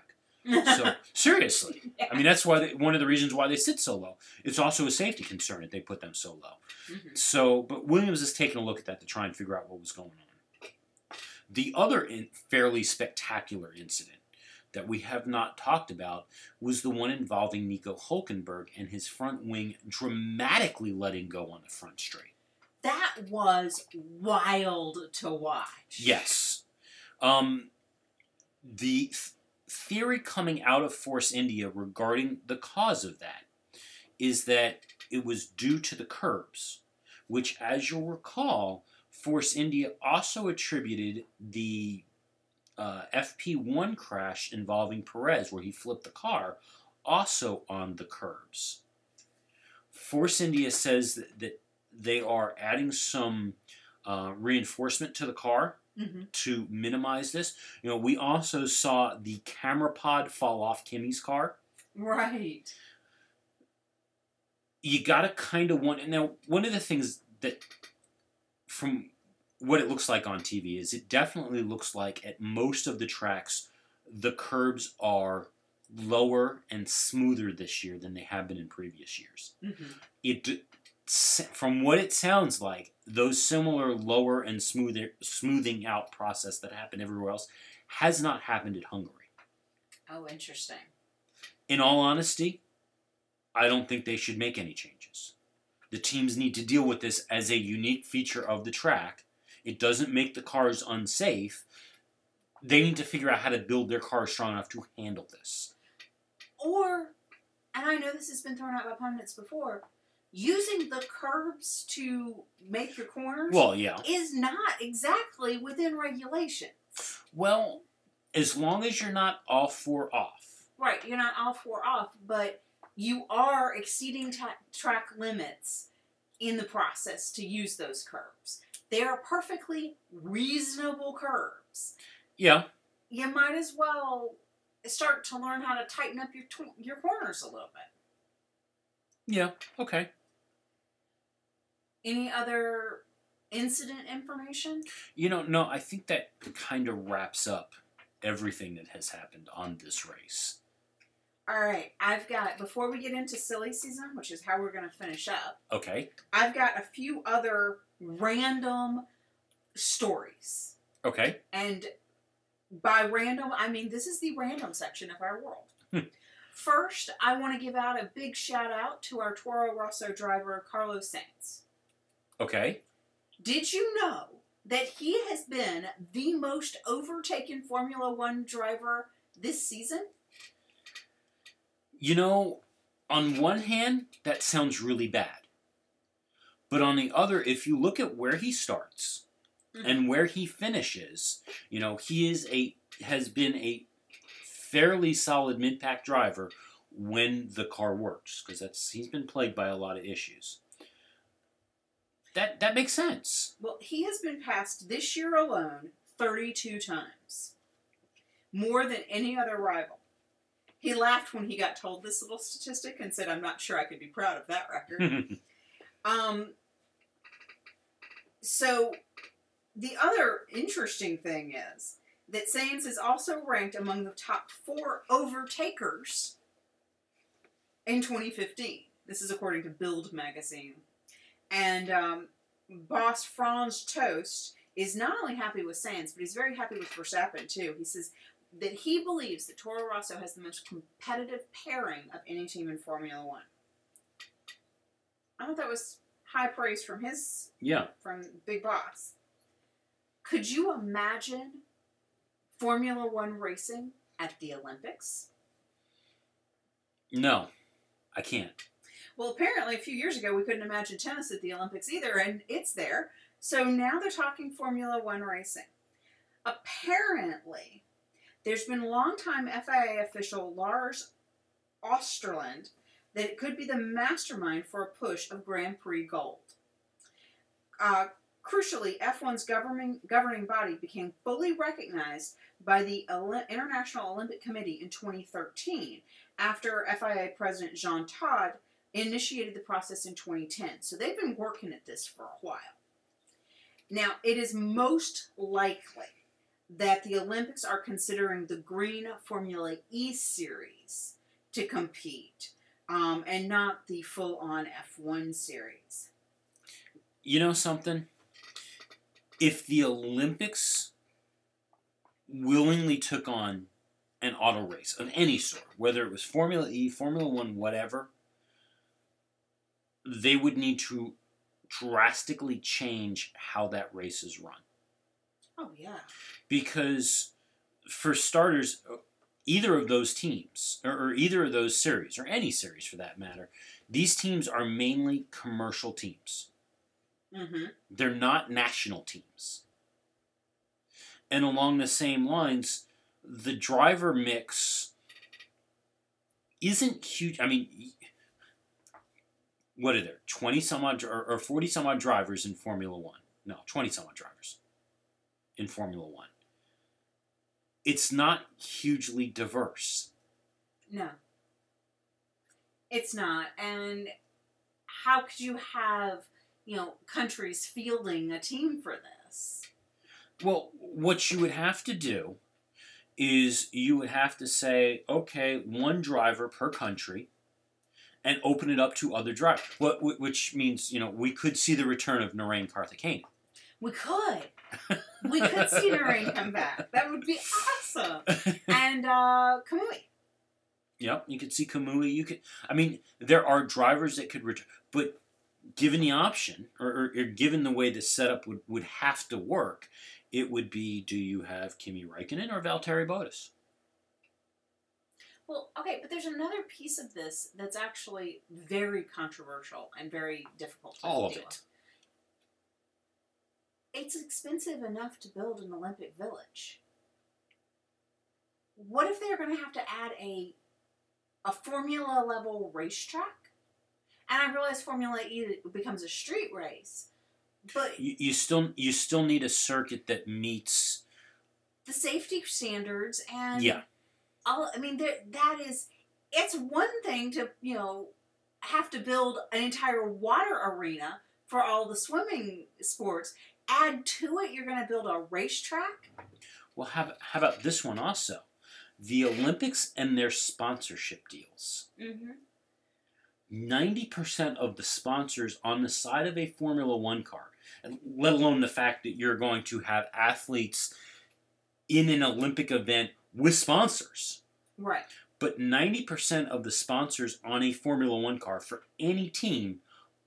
So, (laughs) seriously, I mean, that's why they, one of the reasons why they sit so low. It's also a safety concern that they put them so low. Mhm. So, but Williams is taking a look at that to try and figure out what was going on. The other in, fairly spectacular incident that we have not talked about was the one involving Nico Hulkenberg and his front wing dramatically letting go on the front straight. That was wild to watch. Yes. Um, the th- theory coming out of Force India regarding the cause of that is that it was due to the curbs, which, as you'll recall, Force India also attributed the uh, FP1 crash involving Perez, where he flipped the car, also on the curbs. Force India says that, that they are adding some uh, reinforcement to the car hmm to minimize this. You know, we also saw the camera pod fall off Kimi's car. Right. You gotta kind of want. Now, one of the things that, from what it looks like on TV, is it definitely looks like at most of the tracks, the curbs are lower and smoother this year than they have been in previous years. hmm it from what it sounds like those similar lower and smoother smoothing out process that happened everywhere else has not happened at Hungary. Oh, interesting. In all honesty, I don't think they should make any changes. The teams need to deal with this as a unique feature of the track. It doesn't make the cars unsafe. They need to figure out how to build their cars strong enough to handle this. Or, and I know this has been thrown out by pundits before, using the curbs to make your corners Well, yeah. is not exactly within regulation. Well, as long as you're not all four off. Right, you're not all four off, but you are exceeding ta- track limits in the process to use those curves. They are perfectly reasonable curves. Yeah. You might as well start to learn how to tighten up your tw- your corners a little bit. Yeah. Okay. Any other incident information? You know, no, I think that kind of wraps up everything that has happened on this race. All right, I've got before we get into silly season, which is how we're going to finish up. Okay. I've got a few other random stories. Okay. And by random, I mean this is the random section of our world. Hmm. First, I want to give out a big shout out to our Toro Rosso driver, Carlos Sainz. Okay. Did you know that he has been the most overtaken Formula One driver this season? You know, on one hand, that sounds really bad. But on the other, if you look at where he starts and where he finishes, you know, he is a has been a fairly solid mid-pack driver when the car works because that's he's been plagued by a lot of issues. That that makes sense. Well, he has been passed this year alone 32 times. More than any other rival. He laughed when he got told this little statistic and said, I'm not sure I could be proud of that record. (laughs) um, so, the other interesting thing is that Sainz is also ranked among the top four overtakers in 2015. This is according to Bild magazine. And um, boss Franz Tost is not only happy with Sainz, but he's very happy with Verstappen too. He says that he believes that Toro Rosso has the most competitive pairing of any team in Formula One. I thought that was high praise from his yeah. from Big Boss. Could you imagine Formula One racing at the Olympics? No, I can't. Well, apparently, a few years ago, we couldn't imagine tennis at the Olympics either, and it's there. So now they're talking Formula One racing. Apparently, there's been longtime FIA official Lars Osterlind that it could be the mastermind for a push of Grand Prix Gold. Uh, crucially, F1's governing, governing body became fully recognized by the Oli- International Olympic Committee in 2013 after FIA President Jean Todt initiated the process in 2010. So they've been working at this for a while. Now, it is most likely that the Olympics are considering the Green Formula E series to compete um, and not the full on F1 series. You know something? If the Olympics willingly took on an auto race of any sort, whether it was Formula E, Formula One, whatever, they would need to drastically change how that race is run. Oh, yeah. Because, for starters, either of those teams, or, or either of those series, or any series for that matter, these teams are mainly commercial teams. Mm-hmm. They're not national teams. And along the same lines, the driver mix isn't huge. I mean, what are there? 20 some odd, or, or 40 some odd drivers in Formula One. No, 20 some odd drivers in Formula One. It's not hugely diverse. No. It's not. And how could you have, you know, countries fielding a team for this? Well, what you would have to do is you would have to say, okay, one driver per country, and open it up to other drivers. What, which means, you know, we could see the return of Narain Karthikeyan. We could. (laughs) we could see Narain come back. That would be awesome. (laughs) And uh, Kamui. Yep, you could see Kamui. You could. I mean, there are drivers that could return, but given the option, or, or, or given the way the setup would, would have to work, it would be: Do you have Kimi Räikkönen or Valtteri Bottas? Well, okay, but there's another piece of this that's actually very controversial and very difficult to All of it. with. It's expensive enough to build an Olympic village. What if they're going to have to add a a Formula level racetrack. And I realize Formula E becomes a street race, but You, you still you still need a circuit that meets. the safety standards and Yeah. all I mean there that is it's one thing to, you know, have to build an entire water arena for all the swimming sports. Add to it you're gonna build a racetrack. Well, how, how about this one also? The Olympics and their sponsorship deals. Mm-hmm. 90% of the sponsors on the side of a Formula One car, let alone the fact that you're going to have athletes in an Olympic event with sponsors. Right. But 90% of the sponsors on a Formula One car for any team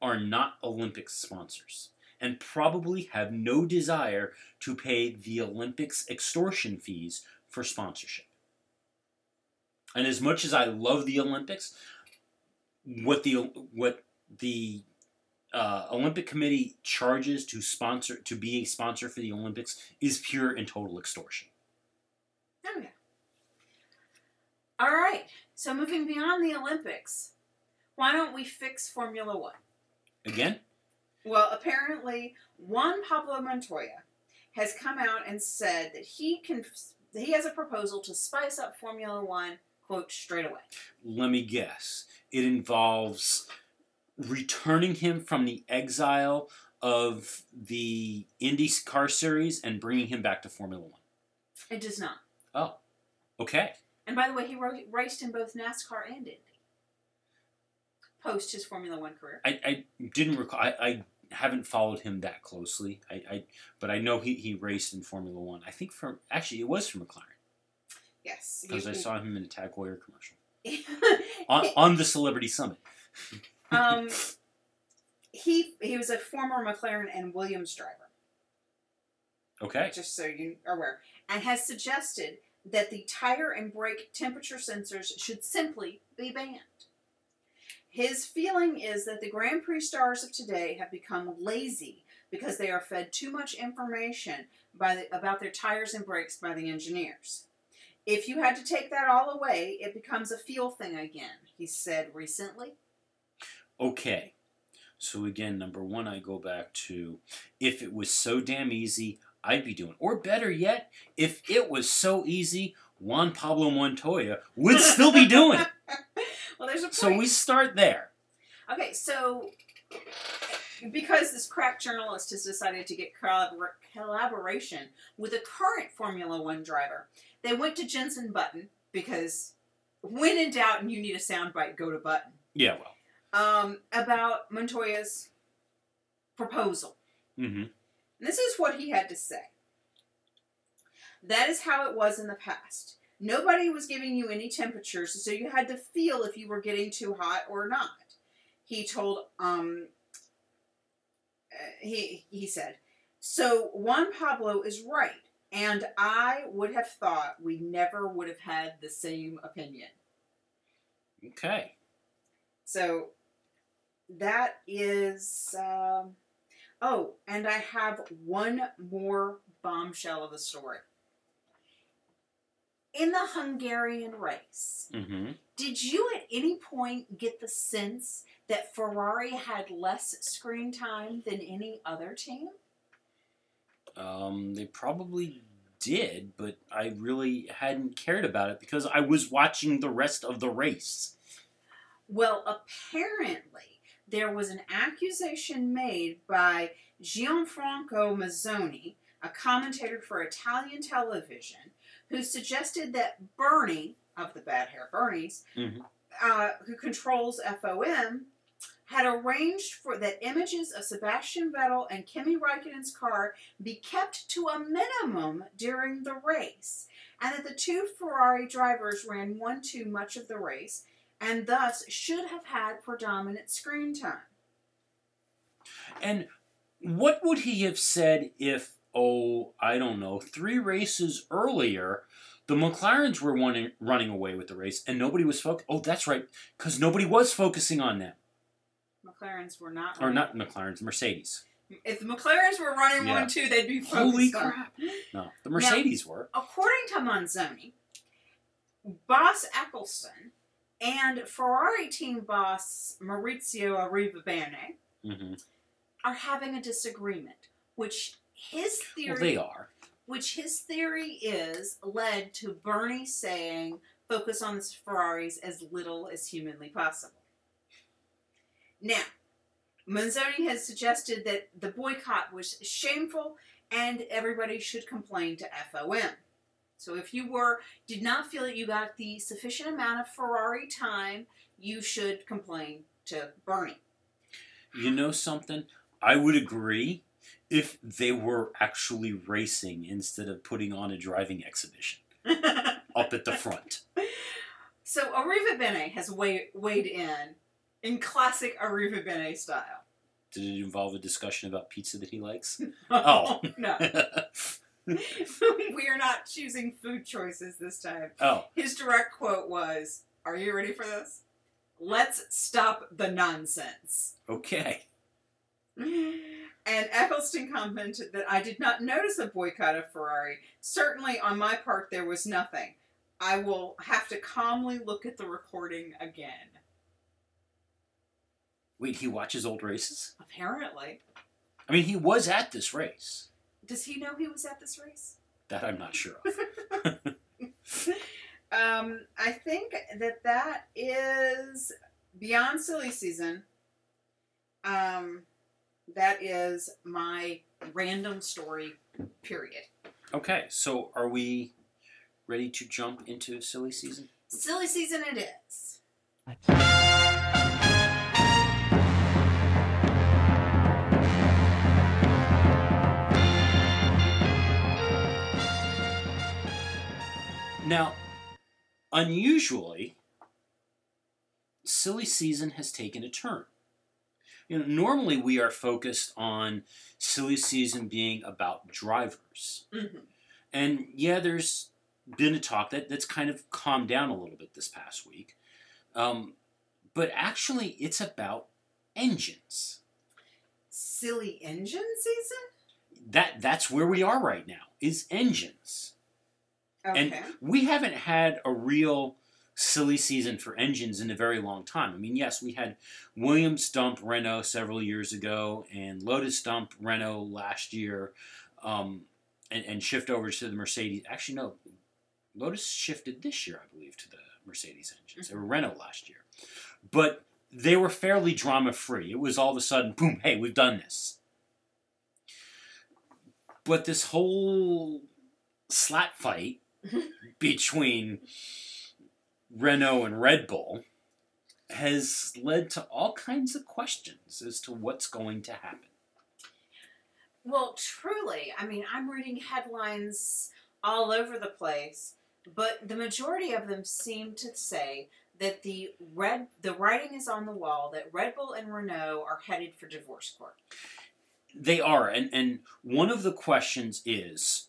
are not Olympic sponsors and probably have no desire to pay the Olympics extortion fees for sponsorship. And as much as I love the Olympics, what the what the uh, Olympic Committee charges to sponsor to be a sponsor for the Olympics is pure and total extortion. Oh yeah. All right. So moving beyond the Olympics, why don't we fix Formula One? Again, Well, apparently Juan Pablo Montoya has come out and said that he can he has a proposal to spice up Formula One quote straight away. let me guess. It involves returning him from the exile of the Indy car series and bringing him back to Formula One. It does not. Oh, okay. And by the way, he raced in both NASCAR and Indy post his Formula One career. I, I didn't recall. I, I haven't followed him that closely. I, I but I know he, he raced in Formula One. I think from actually it was for McLaren Yes. because I saw him in a Tag Heuer commercial (laughs) on, on the Celebrity Summit. (laughs) um, he he was a former McLaren and Williams driver. Okay. just so you are aware, and has suggested that the tire and brake temperature sensors should simply be banned. His feeling is that the Grand Prix stars of today have become lazy because they are fed too much information by the, about their tires and brakes by the engineers. If you had to take that all away, it becomes a feel thing again, he said recently. Okay. So again, number one, I go back to if it was so damn easy, I'd be doing. Or better yet, if it was so easy, Juan Pablo Montoya would still be doing it. (laughs) Well, there's a point. So we start there. Okay, so because this crack journalist has decided to get collabor- collaboration with a current Formula One driver, they went to Jenson Button because when in doubt and you need a soundbite, go to Button. Yeah, well. Um, about Montoya's proposal. Mm-hmm. This is what he had to say. That is how it was in the past. Nobody was giving you any temperatures, so you had to feel if you were getting too hot or not. He told, um, uh, he he said, so Juan Pablo is right, and I would have thought we never would have had the same opinion. Okay. So that is. Um, oh, and I have one more bombshell of the story. In the Hungarian race, Mm-hmm. did you at any point get the sense that Ferrari had less screen time than any other team? Um, they probably did, but I really hadn't cared about it because I was watching the rest of the race. Well, apparently, there was an accusation made by Gianfranco Mazzoni, a commentator for Italian television, who suggested that Bernie, of the Bad Hair Bernies, Mhm. uh, who controls FOM, had arranged for that images of Sebastian Vettel and Kimi Raikkonen's car be kept to a minimum during the race, and that the two Ferrari drivers ran one too much of the race and thus should have had predominant screen time. And what would he have said if, oh, I don't know, three races earlier, the McLarens were running, running away with the race and nobody was focused? Oh, that's right, because nobody was focusing on them. McLarens were not. Or not McLarens, Mercedes. If the McLarens were running Yeah. one too, they'd be focused Holy on. crap. No, (laughs) the Mercedes were. According to Manzoni, Boss Eccleston and Ferrari team boss Maurizio Arrivabene hmm are having a disagreement, which his theory Well, they are. which his theory is led to Bernie saying focus on the Ferraris as little as humanly possible. Now, Manzoni has suggested that the boycott was shameful and everybody should complain to FOM. So if you were did not feel that you got the sufficient amount of Ferrari time, you should complain to Bernie. You know something? I would agree if they were actually racing instead of putting on a driving exhibition (laughs) up at the front. So Arrivabene has weighed, weighed in in classic Arrivabene style. Did it involve a discussion about pizza that he likes? (laughs) Oh. no. (laughs) we are not choosing food choices this time. oh, His direct quote was, Are you ready for this? Let's stop the nonsense. okay. And Eccleston commented that I did not notice a boycott of Ferrari. Certainly on my part, there was nothing. I will have to calmly look at the recording again. Wait, he watches old races? Apparently. I mean, he was at this race. Does he know he was at this race? That I'm not sure of. (laughs) Um, I think that that is beyond silly season. Um, that is my random story. Period. Okay, so are we ready to jump into silly season? Silly season it is. Now, unusually, silly season has taken a turn. You know, normally we are focused on silly season being about drivers. Mm-hmm. And yeah, there's been a talk that, that's kind of calmed down a little bit this past week. Um, but actually, it's about engines. Silly engine season. That that's where we are right now. Is engines. Okay. And we haven't had a real silly season for engines in a very long time. I mean, yes, we had Williams dump Renault several years ago and Lotus dump Renault last year um, and, and shift over to the Mercedes. Actually, no, Lotus shifted this year, I believe, to the Mercedes engines. They were Renault last year. But they were fairly drama free. It was all of a sudden, boom, hey, we've done this. But this whole slap fight between Renault and Red Bull has led to all kinds of questions as to what's going to happen. Well, truly, I mean, I'm reading headlines all over the place, but the majority of them seem to say that the red the writing is on the wall that Red Bull and Renault are headed for divorce court. They are, and, and one of the questions is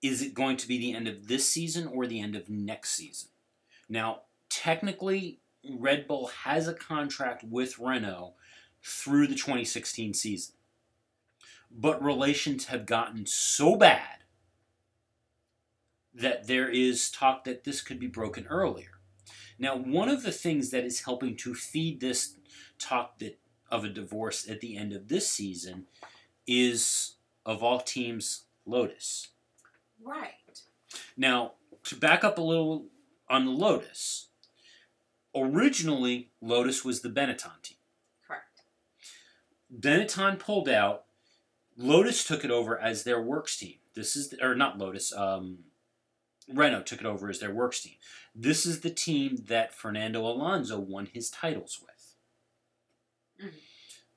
is it going to be the end of this season or the end of next season? Now, technically, Red Bull has a contract with Renault through the 2016 season. But relations have gotten so bad that there is talk that this could be broken earlier. Now, one of the things that is helping to feed this talk that of a divorce at the end of this season is of all teams Lotus. Right. Now, to back up a little on the Lotus, originally Lotus was the Benetton team. Correct. Benetton pulled out. Lotus took it over as their works team. This is the, or not Lotus. Um, Renault took it over as their works team. This is the team that Fernando Alonso won his titles with. Mhm.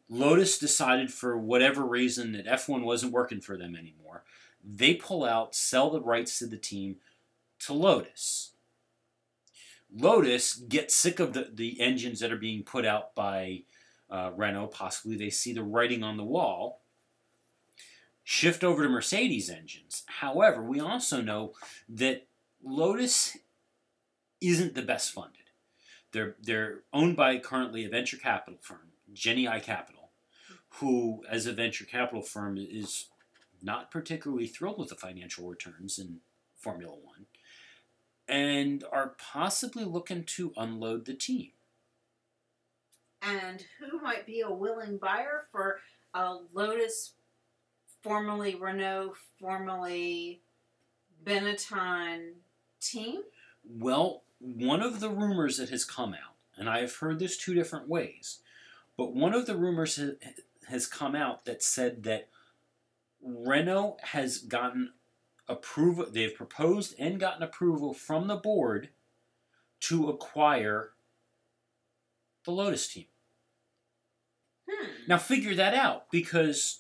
Lotus decided for whatever reason that F1 wasn't working for them anymore. They pull out, sell the rights to the team to Lotus. Lotus gets sick of the, the engines that are being put out by uh, Renault. Possibly they see the writing on the wall. Shift over to Mercedes engines. However, we also know that Lotus isn't the best funded. They're they're owned by currently a venture capital firm, Genii Capital, who, as a venture capital firm, is not particularly thrilled with the financial returns in Formula One. And are possibly looking to unload the team. And who might be a willing buyer for a Lotus, formerly Renault, formerly Benetton team? Well, one of the rumors that has come out, and I have heard this two different ways, but one of the rumors has come out that said that Renault has gotten approval, they've proposed and gotten approval from the board to acquire the Lotus team. Hmm. Now figure that out because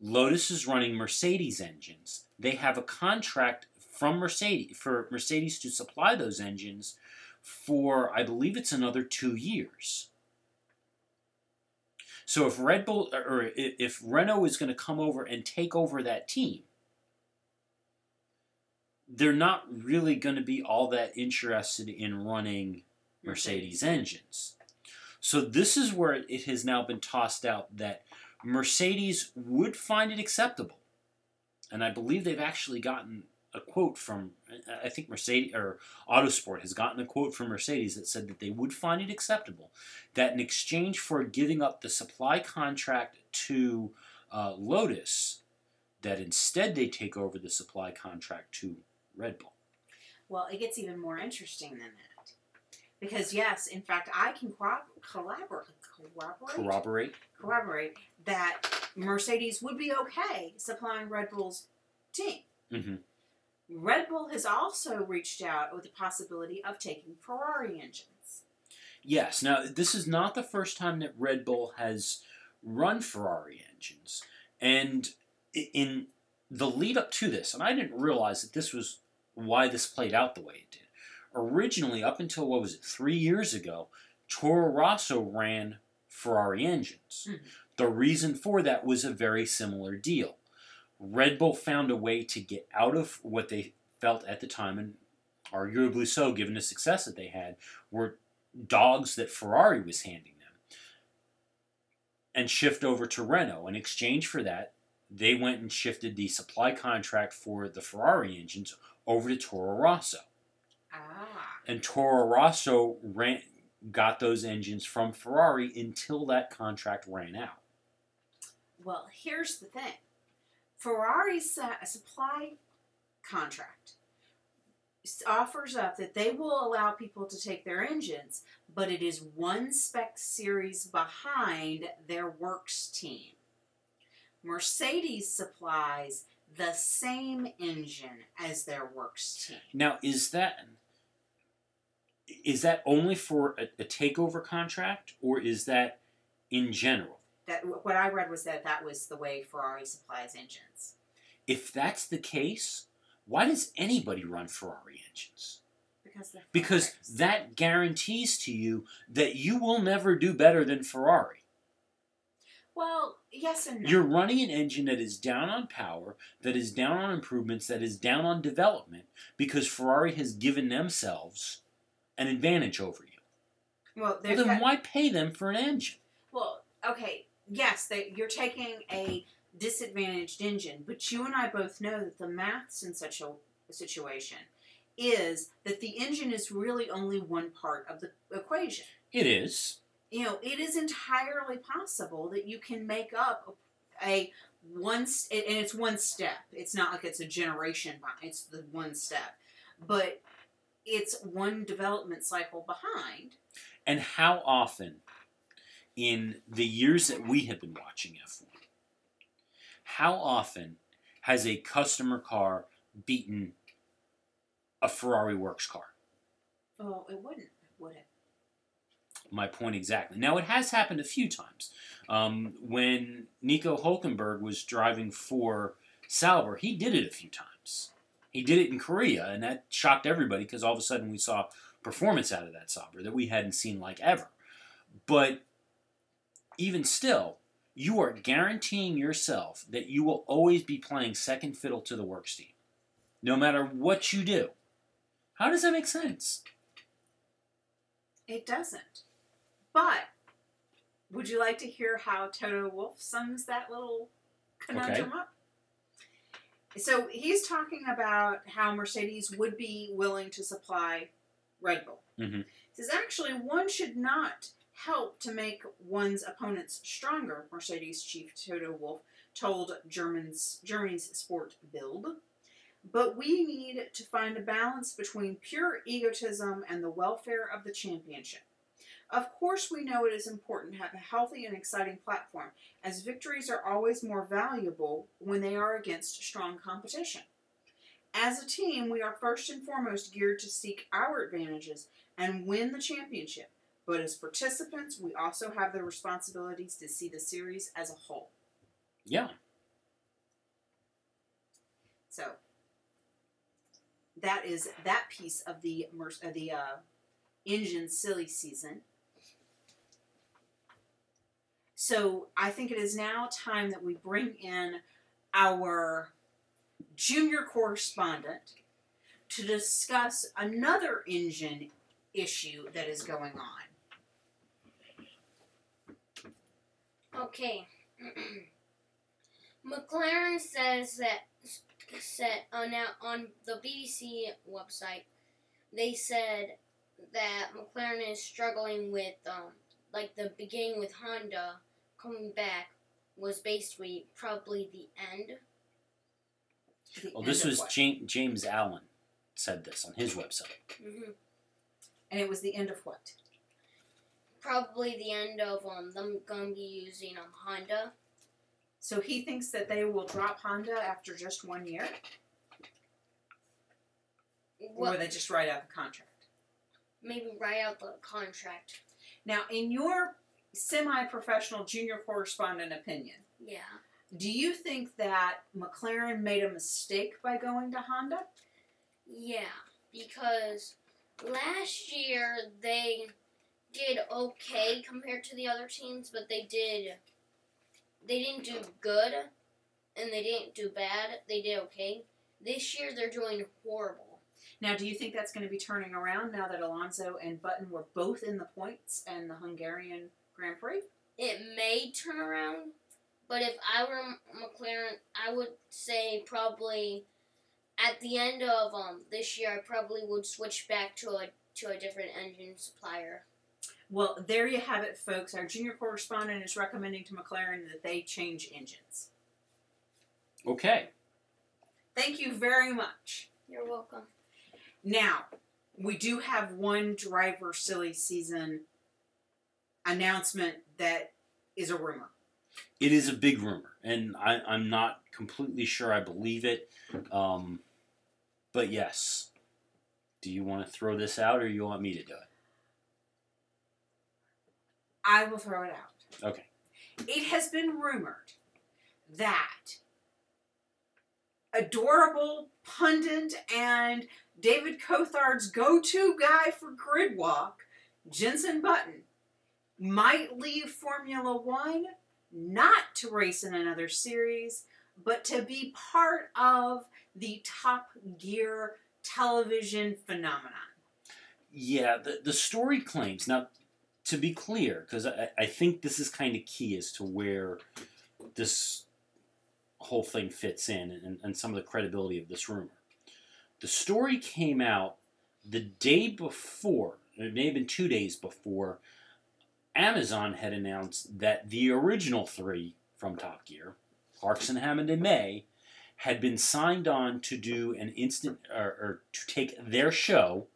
Lotus is running Mercedes engines. They have a contract from Mercedes for Mercedes to supply those engines for I believe it's another 2 years. So if Red Bull or if Renault is going to come over and take over that team, they're not really going to be all that interested in running Mercedes engines. So this is where it has now been tossed out that Mercedes would find it acceptable. And I believe they've actually gotten a quote from I think Mercedes or Autosport has gotten a quote from Mercedes that said that they would find it acceptable that in exchange for giving up the supply contract to uh, Lotus, that instead they take over the supply contract to Red Bull. Well, it gets even more interesting than that. Because, yes, in fact, I can corrob- collaborate, corroborate, Corroborate. corroborate that Mercedes would be okay supplying Red Bull's team. hmm Red Bull has also reached out with the possibility of taking Ferrari engines. Yes. Now, this is not the first time that Red Bull has run Ferrari engines. And in the lead up to this, and I didn't realize that this was why this played out the way it did. Originally, up until what was it, three years ago, Toro Rosso ran Ferrari engines. Mhm. The reason for that was a very similar deal. Red Bull found a way to get out of what they felt at the time, and arguably so, given the success that they had, were dogs that Ferrari was handing them and shift over to Renault. In exchange for that, they went and shifted the supply contract for the Ferrari engines over to Toro Rosso. Ah. And Toro Rosso ran, got those engines from Ferrari until that contract ran out. Well, here's the thing Ferrari's uh, supply contract offers up that they will allow people to take their engines, but it is one spec series behind their works team. Mercedes supplies the same engine as their works team. Now, is that is that only for a, a takeover contract, or is that in general? That what I read was that that was the way Ferrari supplies engines. If that's the case, why does anybody run Ferrari engines? Because Because that guarantees to you that you will never do better than Ferrari. Well, yes and no. You're running an engine that is down on power, that is down on improvements, that is down on development, because Ferrari has given themselves an advantage over you. well, Well, then got- why pay them for an engine? Well, okay, yes, they, you're taking a disadvantaged engine, but you and I both know that the maths in such a, a situation is that the engine is really only one part of the equation. It is. You know, it is entirely possible that you can make up a one, s- and it's one step. It's not like it's a generation. It's the one step, but it's one development cycle behind. And how often in the years that we have been watching F1, how often has a customer car beaten a Ferrari works car? Oh, it wouldn't, It would it? My point exactly. Now, it has happened a few times. Um, when Nico Hulkenberg was driving for Sauber, he did it a few times. He did it in Korea, and that shocked everybody because all of a sudden we saw performance out of that Sauber that we hadn't seen like ever. But even still, you are guaranteeing yourself that you will always be playing second fiddle to the works team, no matter what you do. How does that make sense? It doesn't. But would you like to hear how Toto Wolff sums that little conundrum up? So he's talking about how Mercedes would be willing to supply Red Bull. Mhm. He says actually one should not help to make one's opponents stronger. Mercedes chief Toto Wolff told Germans Germany's Sport Bild. But we need to find a balance between pure egotism and the welfare of the championship. Of course, we know it is important to have a healthy and exciting platform, as victories are always more valuable when they are against strong competition. As a team, we are first and foremost geared to seek our advantages and win the championship. But as participants, we also have the responsibilities to see the series as a whole. Yeah. So that is that piece of the the uh, engine silly season. So I think it is now time that we bring in our junior correspondent to discuss another engine issue that is going on. Okay. (clears throat) McLaren says that said on now on the BBC website, they said that McLaren is struggling with um like the beginning with Honda coming back was basically probably the end. The Well, end this was? James, James Allen said this on his website. hmm and it was the end of what? Probably the end of um them gonna be using um Honda. So he thinks that they will drop Honda after just one year, or they just write out the contract. maybe write out the contract. Now, in your semi-professional junior correspondent opinion, Yeah. do you think that McLaren made a mistake by going to Honda? Yeah, because last year they did okay compared to the other teams, but they did they didn't do good and they didn't do bad. They did okay. This year they're doing horrible. Now, do you think that's going to be turning around now that Alonso and Button were both in the points and the Hungarian Grand Prix? It may turn around, but if I were McLaren, I would say probably at the end of um this year I probably would switch back to a to a different engine supplier. Well, there you have it, folks. Our junior correspondent is recommending to McLaren that they change engines. Okay. Thank you very much. You're welcome. Now, we do have one driver silly season announcement that is a rumor. It is a big rumor, and I, I'm not completely sure I believe it. Um, but yes. Do you want to throw this out, or you want me to do it? I will throw it out. Okay. It has been rumored that adorable pundit and David Coulthard's go-to guy for gridwalk, Jenson Button, might leave Formula One not to race in another series, but to be part of the Top Gear television phenomenon. Yeah, the, the story claims now. To be clear, because I, I think this is kind of key as to where this whole thing fits in and, and some of the credibility of this rumor. The story came out the day before, it may have been two days before, Amazon had announced that the original three from Top Gear, Clarkson, Hammond, and May, had been signed on to do an instant or, or to take their show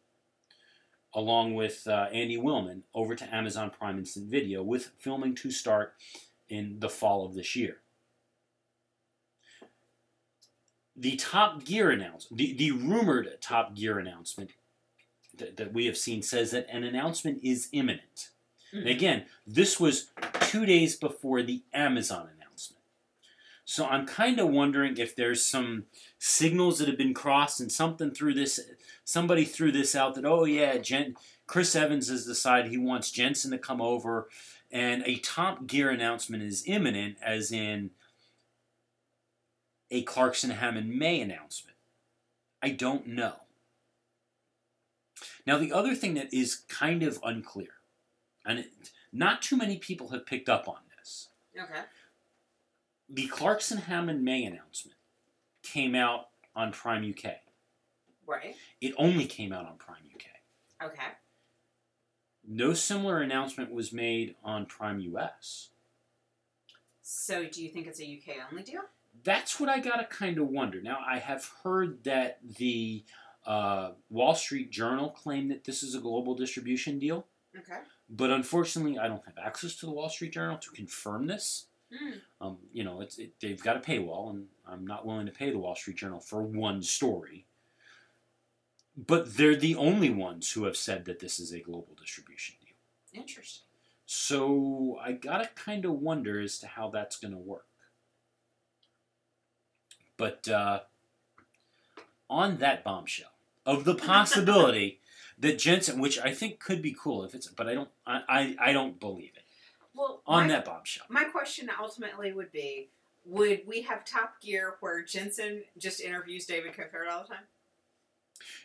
along with uh, Andy Wilman over to Amazon Prime Instant Video with filming to start in the fall of this year. The Top Gear announcement, the, the rumored Top Gear announcement that, that we have seen says that an announcement is imminent. And again, this was two days before the Amazon announcement. So I'm kind of wondering if there's some signals that have been crossed and something through this, somebody threw this out that, oh yeah, Jen, Chris Evans has decided he wants Jenson to come over and a Top Gear announcement is imminent, as in a Clarkson Hammond May announcement. I don't know. Now, the other thing that is kind of unclear, and it, not too many people have picked up on this, Okay. the Clarkson Hammond May announcement came out on Prime UK. Right. It only came out on Prime UK. Okay. No similar announcement was made on Prime US. So do you think it's a UK only deal? That's what I gotta kind of wonder. Now, I have heard that the uh, Wall Street Journal claimed that this is a global distribution deal, Okay. But unfortunately, I don't have access to the Wall Street Journal to confirm this. Mm. Um, you know, it's it, they've got a paywall, and I'm not willing to pay the Wall Street Journal for one story. But they're the only ones who have said that this is a global distribution deal. Interesting. So I gotta kind of wonder as to how that's gonna work. But uh, on that bombshell of the (laughs) possibility that Jenson, which I think could be cool if it's, but I don't, I, I, I don't believe it. Well, On my, that bombshell, my question ultimately would be: Would we have Top Gear where Jenson just interviews David Coulthard all the time?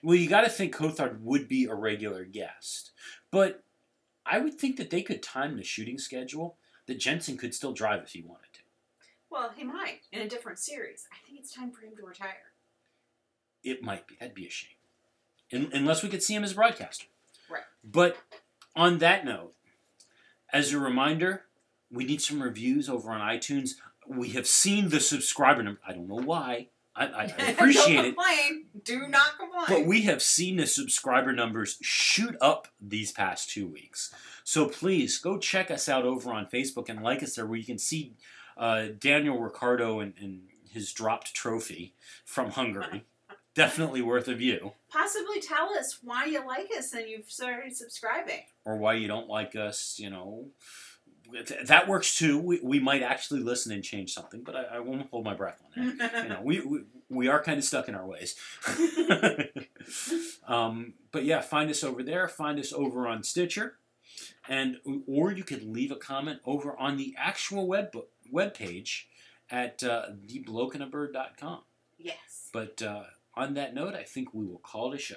well, you got to think Coulthard would be a regular guest, but I would think that they could time the shooting schedule that Jenson could still drive if he wanted to. Well, he might in a different series. I think it's time for him to retire. It might be. That'd be a shame. Un- unless we could see him as a broadcaster. Right. But on that note, as a reminder, we need some reviews over on iTunes. We have seen the subscriber number. I don't know why. I, I, I (laughs) (laughs) appreciate Don't it. complain. Do not complain. But we have seen the subscriber numbers shoot up these past two weeks. So please go check us out over on Facebook and like us there, where you can see uh, Daniel Ricciardo and, and his dropped trophy from Hungary. (laughs) Definitely worth a view. Possibly tell us why you like us and you've started subscribing. Or why you don't like us, you know. Th- That works too. We, we might actually listen and change something, but I, I won't hold my breath on that. you know, we, we, we are kind of stuck in our ways. (laughs) um, but yeah, find us over there. Find us over on Stitcher, and or you could leave a comment over on the actual web web page at uh, theblokeandabird.com. yes. But uh, on that note, I think we will call it a show.